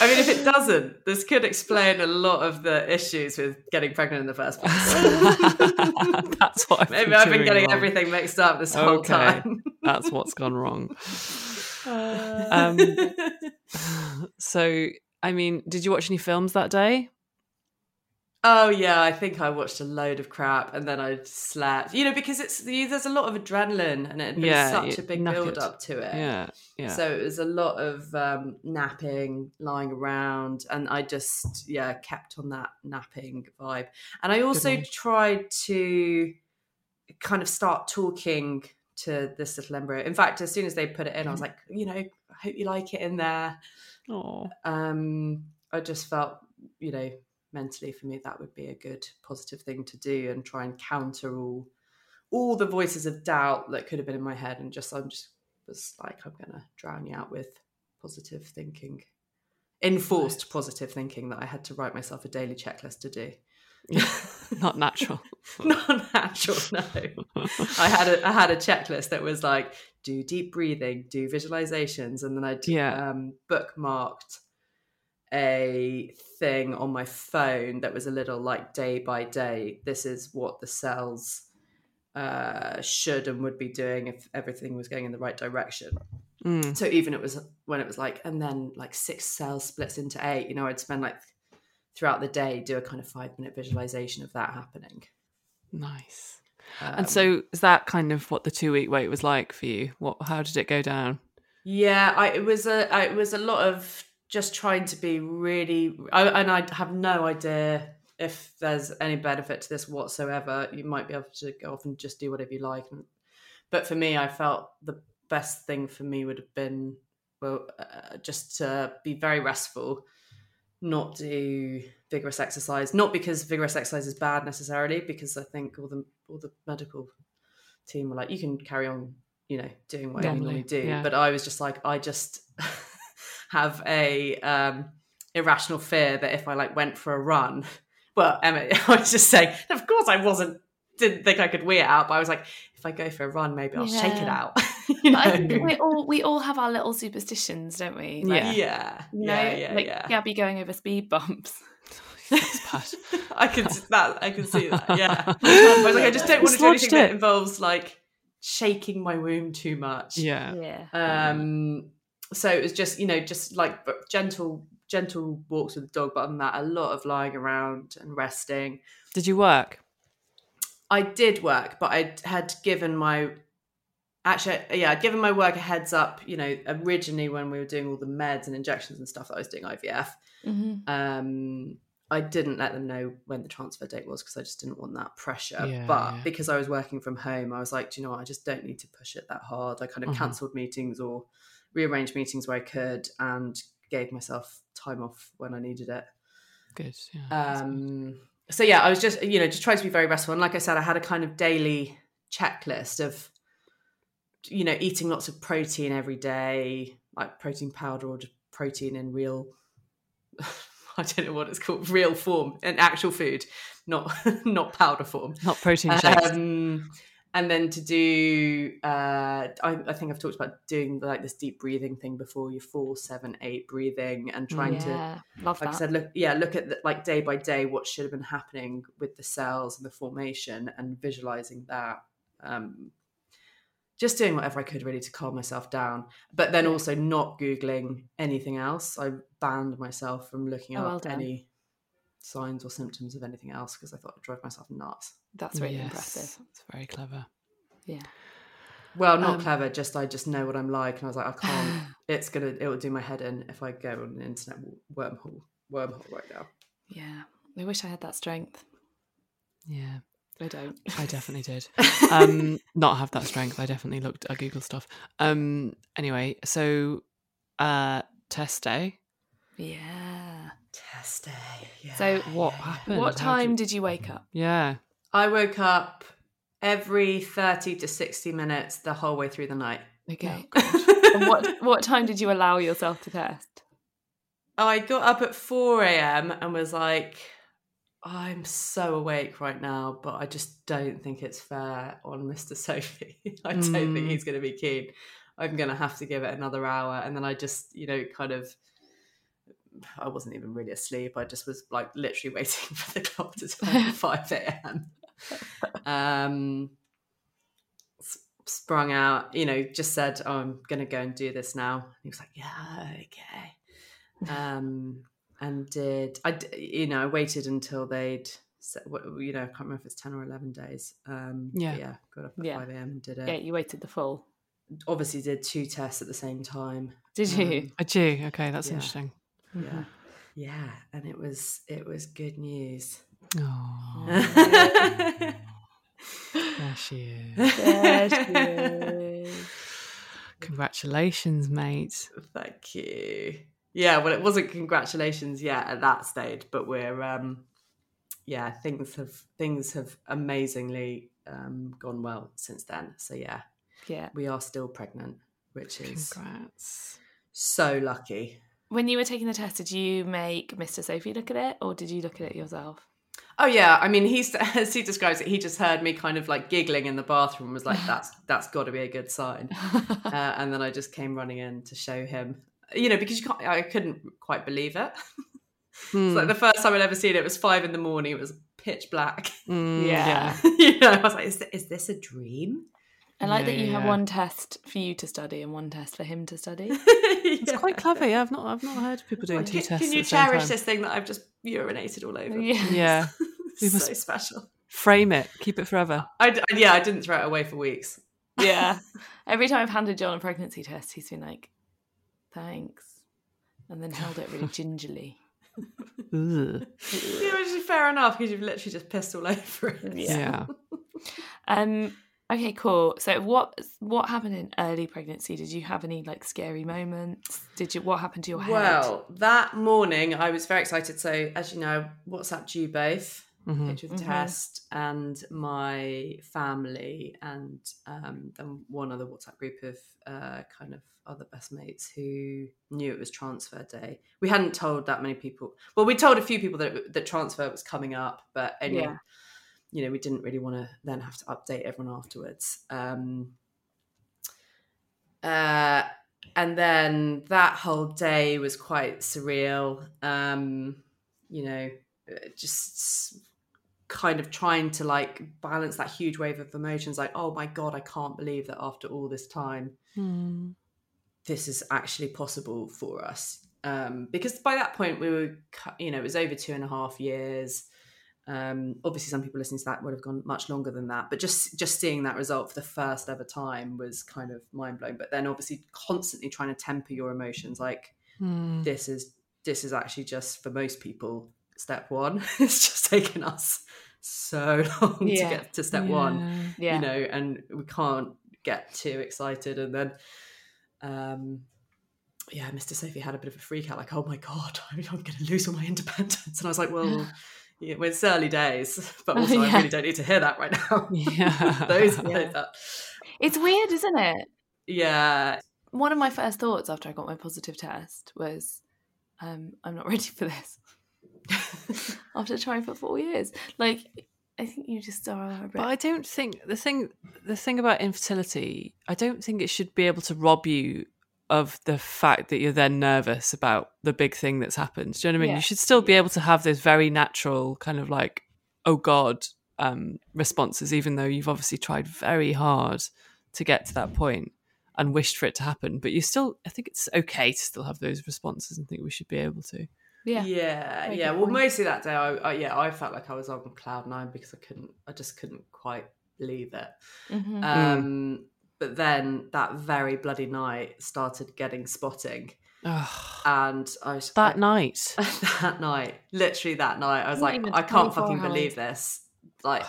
I mean, if it doesn't, this could explain a lot of the issues with getting pregnant in the first place. That's what I've Maybe been I've been getting wrong. everything mixed up this whole time. That's what's gone wrong. Uh, Um, So, I mean, did you watch any films that day? Oh yeah, I think I watched a load of crap and then I slept. You know, because it's there's a lot of adrenaline and it had been Yeah, such you're a big build up to it. Yeah, yeah. So it was a lot of um, napping, lying around, and I just yeah kept on that napping vibe. And I also tried to kind of start talking to this little embryo. In fact, as soon as they put it in, I was like, you know, I hope you like it in there. Oh, Um, I just felt, you know, mentally for me that would be a good positive thing to do and try and counter all all the voices of doubt that could have been in my head and just I'm just was like I'm gonna drown you out with positive thinking. Enforced positive thinking that I had to write myself a daily checklist to do. not natural. Not natural, no. I had a I had a checklist that was like do deep breathing, do visualizations, and then I Yeah. um, bookmarked a thing on my phone that was a little like day by day. This is what the cells uh, should and would be doing if everything was going in the right direction. Mm. So even it was when it was like, and then like six cells splits into eight. You know, I'd spend like throughout the day do a kind of five minute visualization of that happening. Nice. Um, and so, is that kind of what the two week wait was like for you? What? How did it go down? Yeah, I, it was a I, it was a lot of just trying to be really, I, and I have no idea if there's any benefit to this whatsoever. You might be able to go off and just do whatever you like, and, but for me, I felt the best thing for me would have been well, uh, just to be very restful, not do vigorous exercise. Not because vigorous exercise is bad necessarily, because I think all the all the medical team were like, you can carry on, you know, doing what you Normally, normally do. yeah. But I was just like, I just have a um, irrational fear that if I like went for a run, well, Emma, I was just saying, of course I wasn't, didn't think I could wear it out, but I was like, if I go for a run, maybe I'll shake it out. you know? But I think we all we all have our little superstitions, don't we? Like, Yeah. yeah, You know, yeah, yeah, like yeah. Gabby going over speed bumps. That's bad. I can that I can see that. Yeah, I was like, I just don't want to do Dislodged anything that involves like shaking my womb too much. yeah. Yeah. Um, so it was just you know just like gentle gentle walks with the dog, but other than that, a lot of lying around and resting. Did you work? I did work, but I had given my actually yeah, I'd given my work a heads up. You know, originally when we were doing all the meds and injections and stuff that I was doing IVF, Mhm. um, I didn't let them know when the transfer date was because I just didn't want that pressure. Yeah, but yeah. because I was working from home, I was like, do you know what? I just don't need to push it that hard. I kind of Mhm. cancelled meetings or rearranged meetings where I could and gave myself time off when I needed it. Good. Yeah. that's good. Um, so yeah, I was just you know just trying to be very restful, and like I said, I had a kind of daily checklist of you know eating lots of protein every day, like protein powder or just protein in real. I don't know what it's called, real form, an actual food, not not powder form. Not protein shakes. Um, and then to do, uh, I, I think I've talked about doing like this deep breathing thing before your four, seven, eight breathing, and trying to yeah, love like that. I said, look, yeah, look at the, like day by day what should have been happening with the cells and the formation, and visualizing that. Um, just doing whatever I could really to calm myself down, but then also not googling anything else. I banned myself from looking Oh, up well any signs or symptoms of anything else because I thought I'd drive myself nuts. That's really Yes, impressive. It's very clever. Yeah. Well, not Um, clever. Just I just know what I'm like, and I was like, I can't. it's gonna. It will do my head in if I go on an internet wormhole. Wormhole right now. Yeah. I wish I had that strength. Yeah. I don't. I definitely did. Um, not have that strength. I definitely looked. I Google stuff. Um, anyway, so uh, test day. yeah. Test day. Yeah. So what happened? What How time you- did you wake up? Yeah. I woke up every thirty to sixty minutes the whole way through the night. Okay. Oh, and what what time did you allow yourself to test? I got up at four a.m. and was like, I'm so awake right now, but I just don't think it's fair on Mr. Sophie. I don't think Mm. he's going to be keen. I'm going to have to give it another hour. And then I just, you know, kind of, I wasn't even really asleep. I just was like literally waiting for the clock to turn 5 a.m. Um, sprung out, you know, just said, oh, I'm going to go and do this now. He was like, yeah, okay um, and did I? You know, I waited until they'd, you know, I can't remember if it's ten or eleven days. Um, Yeah. yeah, got up at Yeah. five a.m. and did it. Yeah, you waited the full. Obviously, did two tests at the same time. Did you? Um, I do. Okay, that's Yeah. interesting. Yeah, yeah, and it was it was good news. Oh, there she is. There she is. Congratulations, mate. Thank you. Yeah, well, it wasn't congratulations yet at that stage, but we're um, yeah, things have things have amazingly um, gone well since then. So yeah, Yeah. we are still pregnant, which is Congrats. so lucky. When you were taking the test, did you make Mr. Sophie look at it or did you look at it yourself? Oh yeah, I mean, he's as he describes it, he just heard me kind of like giggling in the bathroom. and Was like, "That's that's got to be a good sign." uh, and then I just came running in to show him, you know, because you can't. I couldn't quite believe it. Hmm. It's like the first time I'd ever seen it. It was five in the morning. It was pitch black. Mm, Yeah. you know, I was like, "Is, th- is this a dream?" I like that Yeah, you have yeah. one test for you to study and one test for him to study. It's quite clever. Yeah, I've not. I've not heard of people doing two Can, tests. can you at the same cherish this thing that I've just urinated all over? Yeah. Yeah. We so special. Frame it. Keep it forever. I, d- yeah, I didn't throw it away for weeks. Yeah. Every time I've handed John a pregnancy test, he's been like, thanks. And then held it really gingerly. Yeah, which is fair enough because you've literally just pissed all over it. Yeah. Um okay, cool. So what what happened in early pregnancy? Did you have any like scary moments? Did you what happened to your head? Well, that morning I was very excited. So, as you know, WhatsApp you both, Mhm. picture of the Mhm. test, and my family, and um, then one other WhatsApp group of uh, kind of other best mates who knew it was transfer day. We hadn't told that many people. Well, we told a few people that that transfer was coming up, but only, Yeah. You know, we didn't really want to then have to update everyone afterwards. Um, uh, and then that whole day was quite surreal. Um, you know, uh, just kind of trying to like balance that huge wave of emotions like oh my god i can't believe that after all this time Mm. this is actually possible for us um because by that point we were you know it was over two and a half years um obviously some people listening to that would have gone much longer than that but just just seeing that result for the first ever time was kind of mind-blowing but then obviously constantly trying to temper your emotions like Mm. this is this is actually just for most people step one it's just taken us so long Yeah. to get to step one Yeah. you know and we can't get too excited and then um yeah, Mr. Sophie had a bit of a freak out, like, oh my god, I'm going to lose all my independence, and I was like, well. Yeah, well, it's early days, but also Yeah. I really don't need to hear that right now. Yeah. Those, Yeah. that- It's weird, isn't it? yeah, One of my first thoughts after I got my positive test was, um, I'm not ready for this. after trying for four years, like I think you just are a bit. But I don't think the thing the thing about infertility, I don't think it should be able to rob you of the fact that you're then nervous about the big thing that's happened. Do you know what I mean? Yeah. You should still be able to have those very natural kind of like, oh God, um, responses, even though you've obviously tried very hard to get to that point and wished for it to happen. But you still I think it's okay to still have those responses and think we should be able to. yeah, yeah, Very yeah. Well, mostly that day, I, I yeah, I felt like I was on cloud nine because I couldn't, I just couldn't quite believe it. Mhm. Um, but then that very bloody night started getting spotting, and I was that I- night. that night, literally that night, I was Not like, I can't fucking hours. believe this. Like,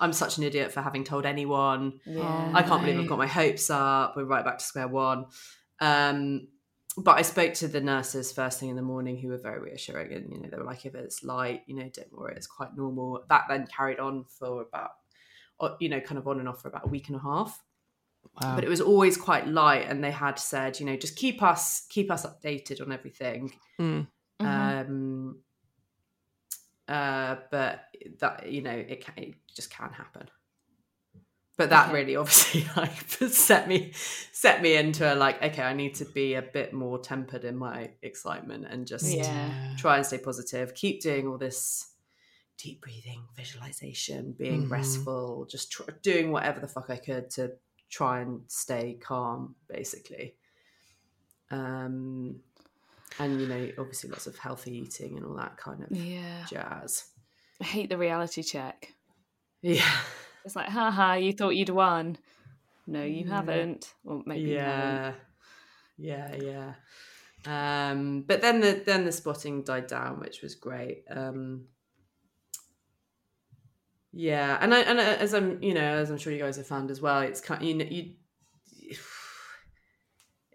I'm such an idiot for having told anyone. yeah. I can't believe I've got my hopes up. We're right back to square one. Um, but I spoke to the nurses first thing in the morning who were very reassuring. And, you know, they were like, if it's light, you know, don't worry, it's quite normal. That then carried on for about, you know, kind of on and off for about a week and a half. Wow. But it was always quite light. And they had said, you know, just keep us, keep us updated on everything. Mm. Mhm. Um, uh, but that you know it can it just can happen. But that Okay. really obviously like set me set me into a like okay I need to be a bit more tempered in my excitement and just Yeah. try and stay positive. Keep doing all this deep breathing, visualization, being Mhm. restful, just tr- doing whatever the fuck I could to try and stay calm, basically. Um, and you know, obviously, lots of healthy eating and all that kind of yeah. jazz. I hate the reality check. Yeah, It's like, haha, you thought you'd won. No, you Yeah. haven't. Or maybe yeah, yeah, yeah. Um, but then the then the spotting died down, which was great. Um, yeah, and I and as I'm you know as I'm sure you guys have found as well, it's kind you know you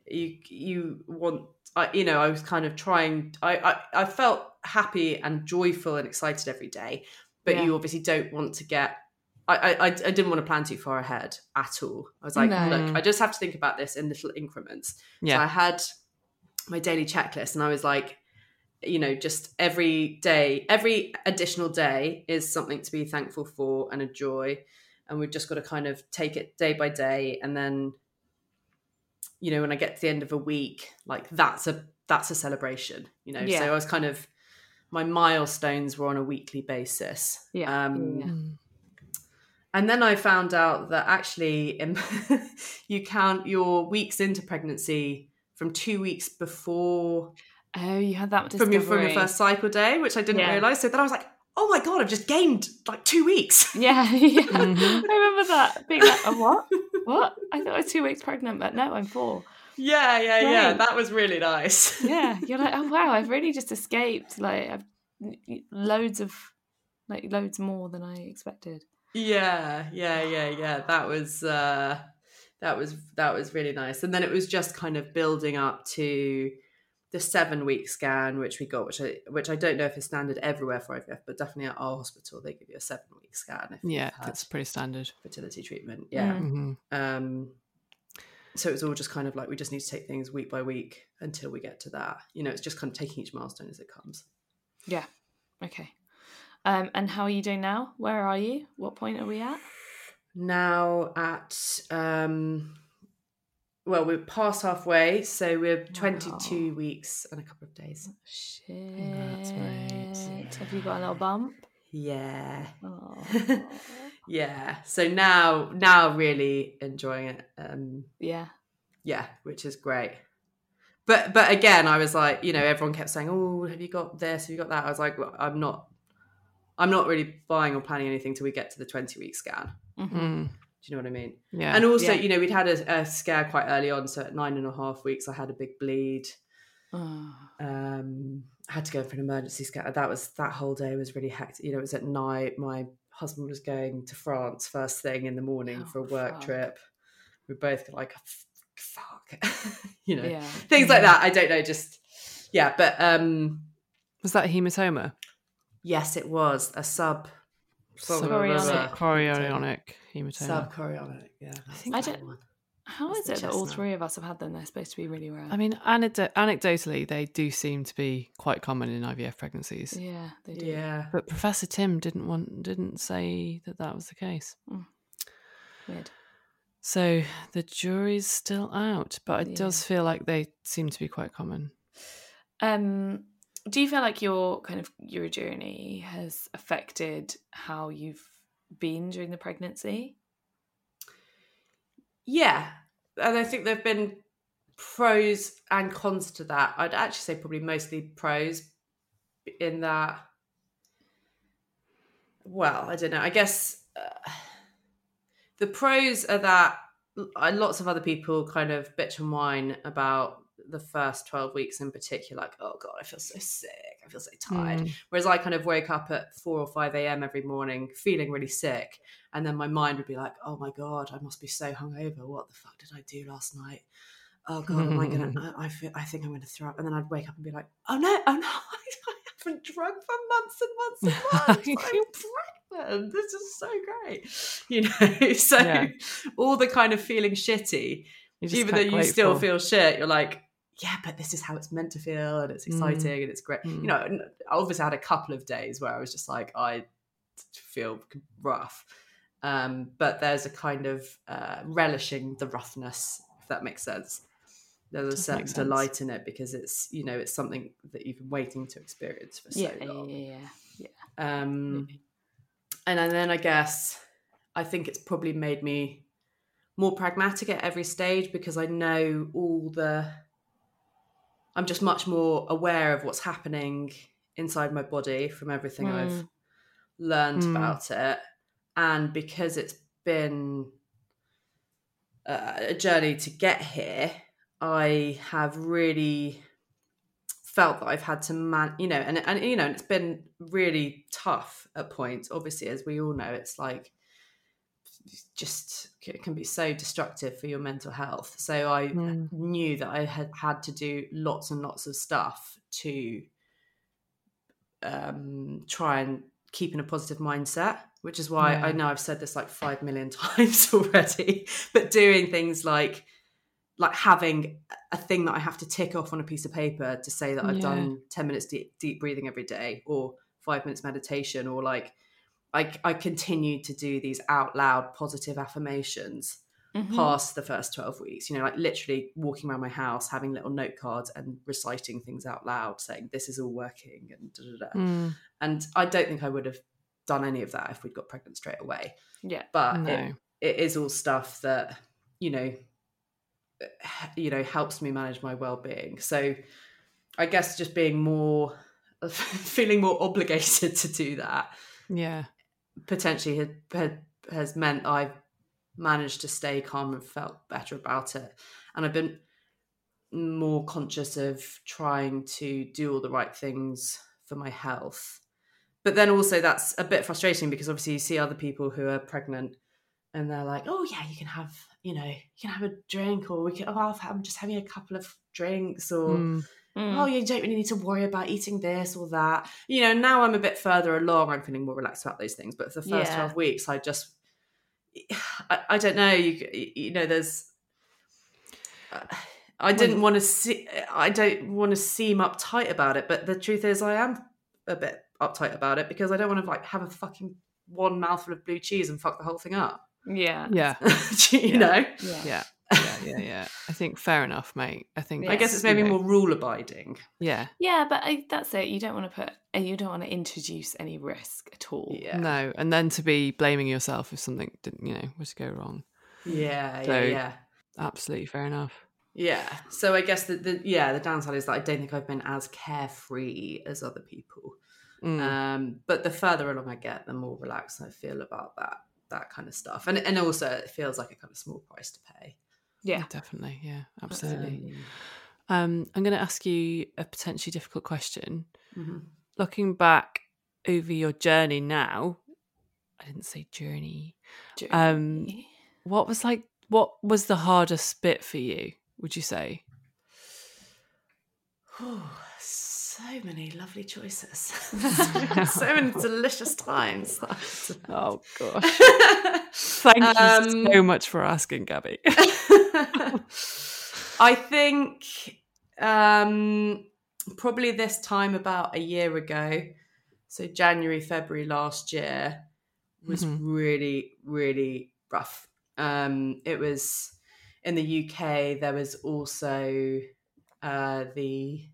you you want I you know I was kind of trying I I, I felt happy and joyful and excited every day, but Yeah. you obviously don't want to get. I, I I didn't want to plan too far ahead at all. I was like, No. look, I just have to think about this in little increments. So I had my daily checklist and I was like, you know, just every day, every additional day is something to be thankful for and a joy. And we've just got to kind of take it day by day. And then, you know, when I get to the end of a week, like that's a that's a celebration, you know. Yeah. So I was kind of my milestones were on a weekly basis. Yeah, Um, yeah. And then I found out that actually um, you count your weeks into pregnancy from two weeks before Oh, you had that from your, from your first cycle day, which I didn't Yeah. realize. So then I was like, oh my God, I've just gained like two weeks. Yeah, yeah. Mhm. I remember that. Being like, oh, what? What? I thought I was two weeks pregnant, but no, I'm four. yeah, yeah, yeah. That was really nice. Yeah, you're like, oh wow, I've really just escaped. Like, I've loads of, like, loads more than I expected. yeah, yeah, yeah, yeah. That was uh that was that was really nice. And then it was just kind of building up to the seven week scan, which we got, which I which I don't know if is standard everywhere for IVF, but definitely at our hospital they give you a seven week scan if Yeah, you've that's pretty standard. fertility treatment. Yeah. Mm. hmm Um so it's all just kind of like we just need to take things week by week until we get to that. You know, it's just kind of taking each milestone as it comes. Yeah. Okay. Um, and how are you doing now? Where are you? What point are we at? Now at um well, we're past halfway, so we're 22 Wow. weeks and a couple of days. Shit. That's right. Have you got a little bump? Yeah. Oh. yeah. So now now really enjoying it. Um yeah. yeah, which is great. But but again, I was like, you know, everyone kept saying, "Oh, have you got this? Have you got that?" I was like, well, I'm not, I'm not really buying or planning anything till we get to the 20 week scan. Mhm. Do you know what I mean? Yeah. And also, Yeah. you know, we'd had a, a scare quite early on, so at nine and a half weeks, I had a big bleed. Oh. Um, I had to go for an emergency scan. That was that whole day was really hectic. You know, it was at night. My husband was going to France first thing in the morning Oh, for a work fuck. trip. We both like, "F- fuck, you know Yeah. things like that i don't know just yeah but um Was that a hematoma? yes it was a sub Chorionic. Chorionic hematoma. subchorionic yeah I think I that's don't- the one. How That's is the it that all three of us have had them? They're supposed to be really rare. I mean, anecdo- anecdotally, they do seem to be quite common in IVF pregnancies. yeah, they do. yeah But Professor Tim didn't want didn't say that that was the case. Weird. So the jury's still out, but it does feel like they seem to be quite common. Um, do you feel like your kind of your journey has affected how you've been during the pregnancy? Yeah, and I think there've been pros and cons to that. I'd actually say probably mostly pros in that. Well, I don't know. I guess uh, the pros are that lots of other people kind of bitch and whine about the first 12 weeks in particular like oh god i feel so sick. I feel so tired. Mm. whereas i kind of wake up at 4 or 5 a.m every morning feeling really sick and then my mind would be like oh my god i must be so hungover. What the fuck did i do last night? Oh god am i gonna i, I, feel, I think i'm gonna throw up. And then i'd wake up and be like oh no oh no i haven't drunk for months and months and months. I'm pregnant. This is so great. You know so Yeah. all the kind of feeling shitty even though you still for- feel shit, you're like, yeah, but this is how it's meant to feel, and it's exciting, and it's great. Mm. You know, and I obviously had a couple of days where I was just like, I feel rough, um, but there's a kind of uh, relishing the roughness, if that makes sense. There's a certain delight in it because it's you know it's something that you've been waiting to experience for so long. yeah, yeah, yeah. Um, and then I guess I think it's probably made me more pragmatic at every stage because I know all the. I'm just much more aware of what's happening inside my body from everything I've Mm. learned Mm. about it, and because it's been uh, a journey to get here, I have really felt that I've had to man, you know, and and you know, and it's been really tough at points. Obviously, as we all know, it's like just it can be so destructive for your mental health. So I Mm. knew that I had had to do lots and lots of stuff to um, try and keep in a positive mindset, which is why Yeah. I know I've said this like five million times already. But doing things like like having a thing that I have to tick off on a piece of paper to say that I've Yeah. done 10 minutes deep, deep breathing every day or five minutes meditation or like I, I continue to do these out loud positive affirmations Mhm. past the first 12 weeks you know like literally walking around my house having little note cards and reciting things out loud saying this is all working and da, da, da. Mm, and i don't think i would have done any of that if we'd got pregnant straight away Yeah. but no. it, it is all stuff that you know you know helps me manage my well-being so i guess just being more feeling more obligated to do that Yeah. Potentially had, had, has meant I've managed to stay calm and felt better about it. And I've been more conscious of trying to do all the right things for my health. But then also that's a bit frustrating because obviously you see other people who are pregnant and they're like, oh yeah, you can have, you know, you can have a drink or we can, oh, I've- I'm just having a couple of drinks or Mm, Mm. oh, you don't really need to worry about eating this or that. You know, now I'm a bit further along. I'm feeling more relaxed about those things. But for the first Yeah. 12 weeks, I just, I, I don't know. You, you know, there's, uh, I didn't want to see, I don't want to seem uptight about it. But the truth is, I am a bit uptight about it because I don't want to like have a fucking one mouthful of blue cheese and fuck the whole thing up. Yeah. yeah. you Yeah. know? Yeah. Yeah. Yeah. Yeah. Yeah. I think fair enough, mate. I think. I guess it's maybe you know, more rule abiding. Yeah. Yeah, but I, that's it. You don't want to put, uh, you don't want to introduce any risk at all. Yeah. No, and then to be blaming yourself if something didn't, you know, was to go wrong. Yeah. So- Yeah. yeah. Absolutely fair enough. Yeah. So I guess the, the yeah the downside is that I don't think I've been as carefree as other people. Mm. Um, but the further along I get, the more relaxed I feel about that that kind of stuff, and and also it feels like a kind of small price to pay. Yeah. Definitely. Yeah. Absolutely. Um, Um, I'm going to ask you a potentially difficult question. mhm. Looking back over your journey now, I didn't say journey. Um, What was like? What was the hardest bit for you would you say? Oh, so many lovely choices. so many delicious times. Oh gosh. Thank you Um, so much for asking, Gabby. I think um, probably this time about a year ago, so January, February last year, was Mhm. really, really rough. Um, it was in the UK. There was also uh, the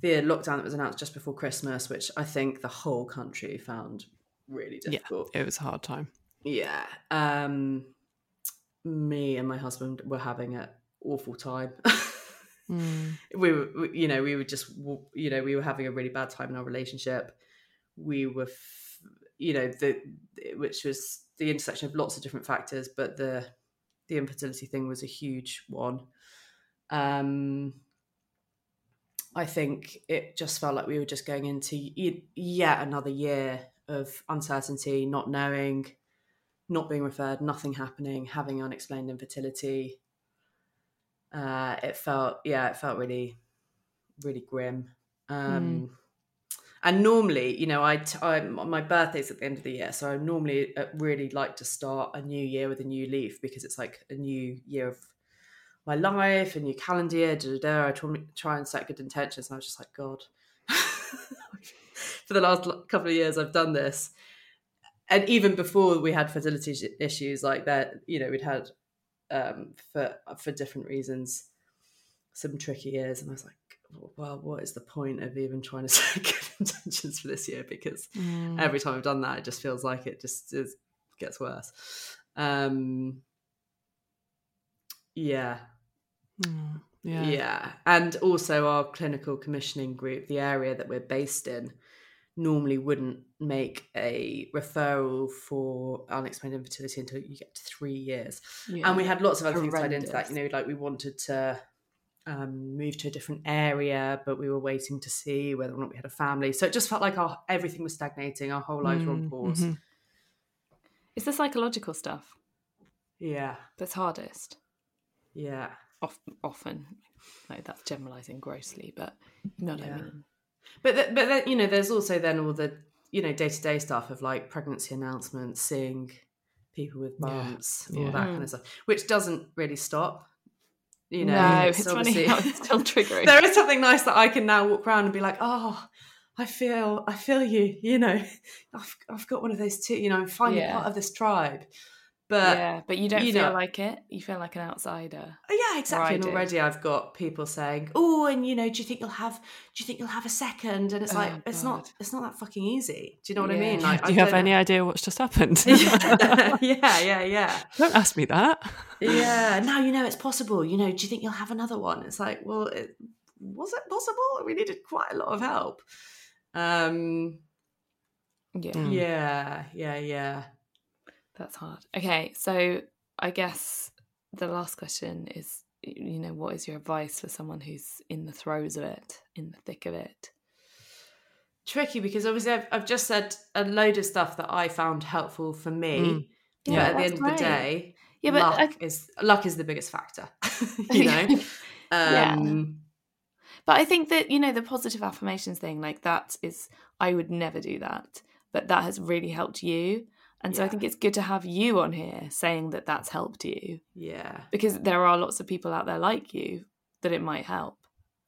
the lockdown that was announced just before Christmas, which I think the whole country found really Yeah. difficult. it was a hard time. Yeah. Um me and my husband were having an awful time. Mm. we were we- you know, we were just you know, we were having a really bad time in our relationship. We were f- you know, the which was the intersection of lots of different factors, but the the infertility thing was a huge one. Um I think it just felt like we were just going into yet another year of uncertainty, not knowing, not being referred, nothing happening, having unexplained infertility. Uh, it felt, yeah, it felt really, really grim. Um, And normally, you know, I, t- I my birthday's at the end of the year, so I normally uh, really like to start a new year with a new leaf because it's like a new year of my life, a new calendar year. Da, da, da. I try, try and set good intentions, and I was just like, God. For the last couple of years, I've done this, and even before we had fertility issues like that, you know, we'd had um, for for different reasons some tricky years, and I was like, well, what is the point of even trying to set good intentions for this year? Because Mm. every time I've done that, it just feels like it just is, gets worse. Um, yeah, Mm. yeah, Yeah. and also our clinical commissioning group, the area that we're based in, normally wouldn't make a referral for unexplained infertility until you get to three years. Yeah. And we had lots of other things tied into that. You know, like we wanted to um, move to a different area, but we were waiting to see whether or not we had a family. So it just felt like our everything was stagnating. Our whole lives were on Mm-hmm. It's the psychological stuff Yeah, that's hardest. yeah, Of, often, like that's generalizing grossly, but you know what Yeah. I mean. But th- but then you know, there's also then all the you know day to day stuff of like pregnancy announcements, seeing people with Yeah, bumps, all yeah. that kind of mm. stuff, which doesn't really stop. You know, no, it's, funny how it's still triggering. there is something nice that I can now walk around and be like, oh, I feel, I feel you. You know, I've, I've got one of those too. You know, I'm finally Yeah. part of this tribe. But yeah, yeah, but you don't you feel know- like it. You feel like an outsider. Yeah, exactly. And already I've got people saying, oh, and you know, do you think you'll have, do you think you'll have a second? And it's Oh, like, it's not, it's not that fucking easy. Do you know what I mean? Like, Do I you have don't- any idea what's just happened? yeah, yeah, yeah. Don't ask me that. yeah now you know it's possible you know do you think you'll have another one it's like well it, was it possible we needed quite a lot of help um Yeah, Mm. yeah yeah yeah that's hard. Okay, so I guess the last question is, you know, what is your advice for someone who's in the throes of it, in the thick of it? tricky because obviously I've, I've just said a load of stuff that i found helpful for me Mm. but Yeah, at the that's end of the day Yeah, but luck I- is luck is the biggest factor you know Yeah. um But I think that, you know, the positive affirmations thing, like that is, I would never do that. But that has really helped you. And so I think it's good to have you on here saying that that's helped you yeah because there are lots of people out there like you that it might help.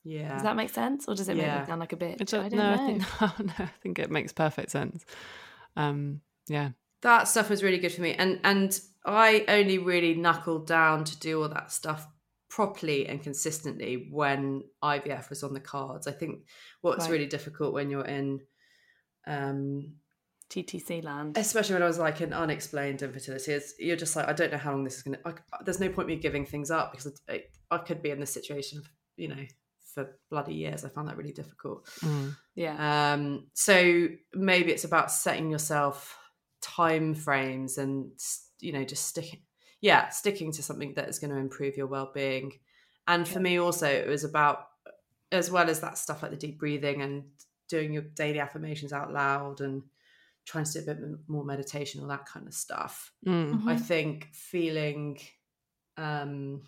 yeah Does that make sense? Or does it make Yeah. me sound like a bitch? It I don't no, know. I think no, I think it makes perfect sense. Um, yeah. that stuff was really good for me and and i only really knuckled down to do all that stuff properly and consistently when ivf was on the cards i think what's Right. really difficult when you're in um TTC land. especially when i was like in unexplained infertility is you're just like i don't know how long this is gonna I, there's no point me giving things up because I, I could be in this situation you know for bloody years i found that really difficult Mm. yeah. um, so maybe it's about setting yourself time frames and you know just sticking, yeah, sticking to something that is going to improve your well-being. And for me, also, it was about as well as that stuff like the deep breathing and doing your daily affirmations out loud and trying to do a bit more meditation, all that kind of stuff. Mm. I think feeling um,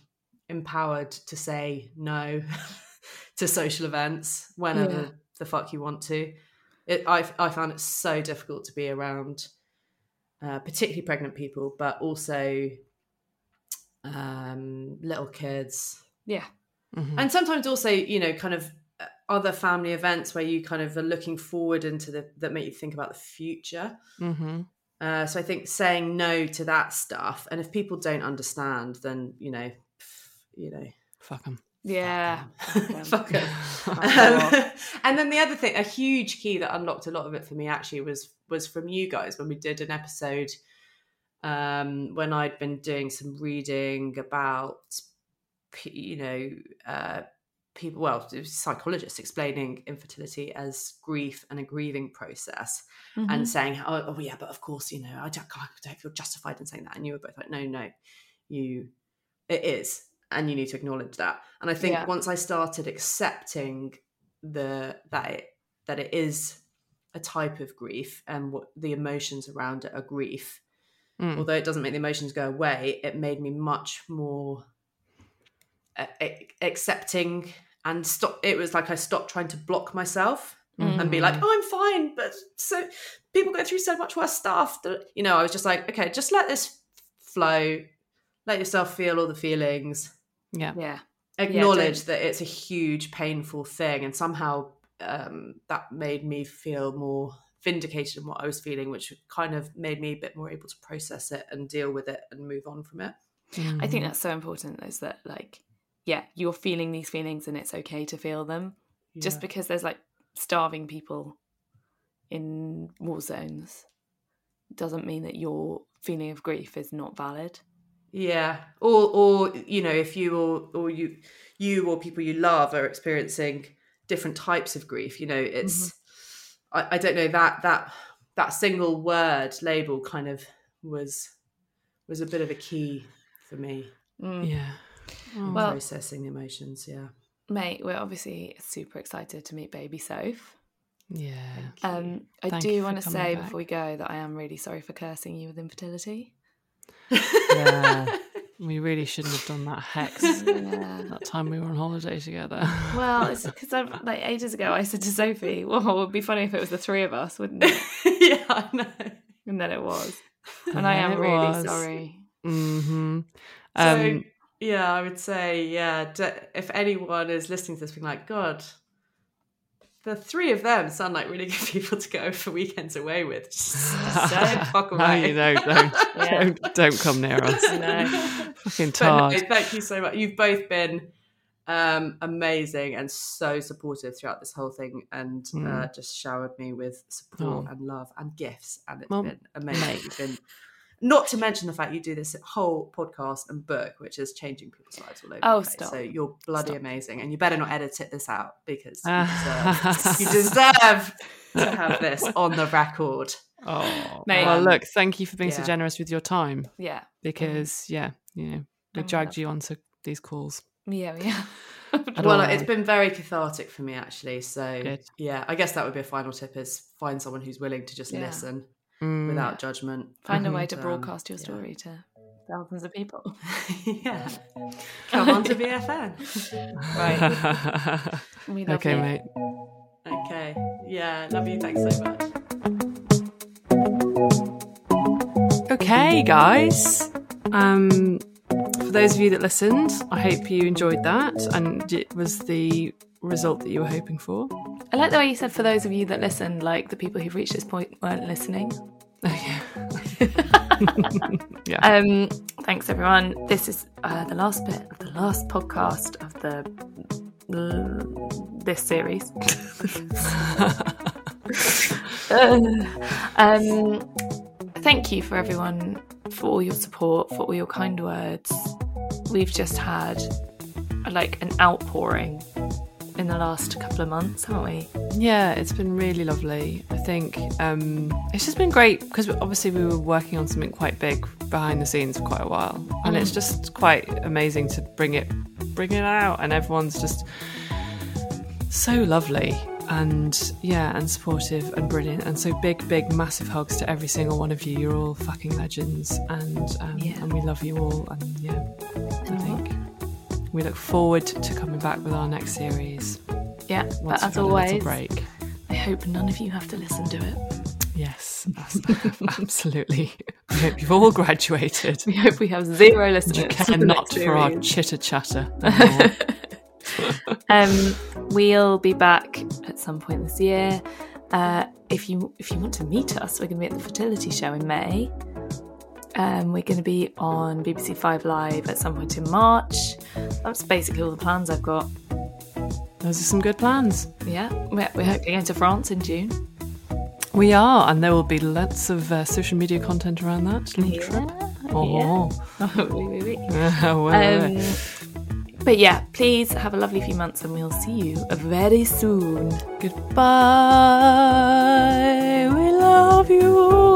empowered to say no to social events whenever Yeah. the fuck you want to. It, I I found it so difficult to be around, uh, particularly pregnant people, but also um, little kids, Yeah. Mhm. and sometimes also you know kind of other family events where you kind of are looking forward into the that make you think about the future. Mhm. Uh, so I think saying no to that stuff, and if people don't understand, then you know, pff, you know, Fuck 'em. Yeah. fuck 'em. Fuck Um, and then the other thing, a huge key that unlocked a lot of it for me actually was was from you guys when we did an episode um, when I'd been doing some reading about, you know, uh, people, well, psychologists explaining infertility as grief and a grieving process Mhm. and saying, oh, oh, yeah, but of course, you know, I don't, I don't feel justified in saying that. And you were both like, no, no, you, it is. And you need to acknowledge that. And I think Yeah. once I started accepting the, that it, that it is a type of grief and what the emotions around it are grief, Mm. although it doesn't make the emotions go away, it made me much more uh, accepting and stop. It was like I stopped trying to block myself and be like, "Oh, I'm fine," but so people go through so much worse stuff. That, you know, I was just like, "Okay, just let this flow. Let yourself feel all the feelings. Yeah. Yeah. Acknowledge don't- that it's a huge, painful thing." And somehow um, that made me feel more vindicated in what I was feeling, which kind of made me a bit more able to process it and deal with it and move on from it. I think that's so important is that like yeah, you're feeling these feelings and it's okay to feel them. Just because there's like starving people in war zones doesn't mean that your feeling of grief is not valid. Yeah, or or you know, if you or or you you or people you love are experiencing different types of grief, you know, it's I, I don't know that that that single word label kind of was was a bit of a key for me Mm. Yeah. In Well- processing the emotions. Yeah, Mate, we're obviously super excited to meet baby Soph. Yeah. Um, I Thank do want to say back. before we go that I am really sorry for cursing you with infertility. Yeah. We really shouldn't have done that hex Yeah. that time we were on holiday together. Well, it's because like ages ago I said to Sophie, "Well, it would be funny if it was the three of us, wouldn't it?" yeah, I know. And then it was, and, And I am really was. sorry. hmm So Um, yeah, I would say yeah. D- if anyone is listening to this, being like, God, the three of them sound like really good people to go for weekends away with. Just fuck no, you know, don't, Yeah. don't, don't come near us. No. Fucking But no, thank you so much. You've both been um, amazing and so supportive throughout this whole thing, and uh, just showered me with support Oh. and love and gifts, and it's Well, been amazing. You've been. Not to mention the fact you do this whole podcast and book, which is changing people's lives all over. Oh, the place. stop. So you're bloody Stop. amazing, and you better not edit it this out because you Ah. deserve, you deserve to have this on the record. Oh, Mate. well, Um, look, thank you for being so generous with your time Yeah, because, yeah, you know, we Oh, dragged you onto these calls. yeah, yeah. Well, all. it's been very cathartic for me actually. So Good. yeah, I guess that would be a final tip: is find someone who's willing to just Yeah. listen Mm. without judgment. Find a way to um, broadcast your yeah. story to thousands of people. yeah, come on to BFN. Right. We love okay, you. mate. Okay, yeah, love you. Thanks so much. Okay, guys. Um, for those of you that listened, I hope you enjoyed that and it was the result that you were hoping for. I like the way you said for those of you that listened, like the people who've reached this point weren't listening. Yeah. Um, thanks everyone. This is uh, the last bit of the last podcast of the this series. um, thank you for everyone for all your support, for all your kind words. We've just had like an outpouring in the last couple of months, haven't we? Yeah, it's been really lovely. I think um, it's just been great because obviously we were working on something quite big behind the scenes for quite a while, and it's just quite amazing to bring it bring it out, and everyone's just so lovely and yeah, and supportive and brilliant, and so big, big, massive hugs to every single one of you. You're all fucking legends, and um, Yeah. and we love you all, and yeah, I think We look forward to coming back with our next series. Yeah, but as always, break. I hope none of you have to listen to it. Yes, absolutely. We hope you've all graduated. We hope we have zero You listeners. care for not next for our chitter chatter. um, we'll be back at some point this year. Uh, if you if you want to meet us, we're going to be at the fertility show in May. Um, we're going to be on BBC Five Live at some point in March. That's basically all the plans I've got. Those are some good plans. Yeah, we're, we're hoping going to France in June. We are, and there will be lots of uh, social media content around that little trip. Oh, oui, oui, oui. well, Um, but yeah, please have a lovely few months, and we'll see you very soon. goodbye. We love you.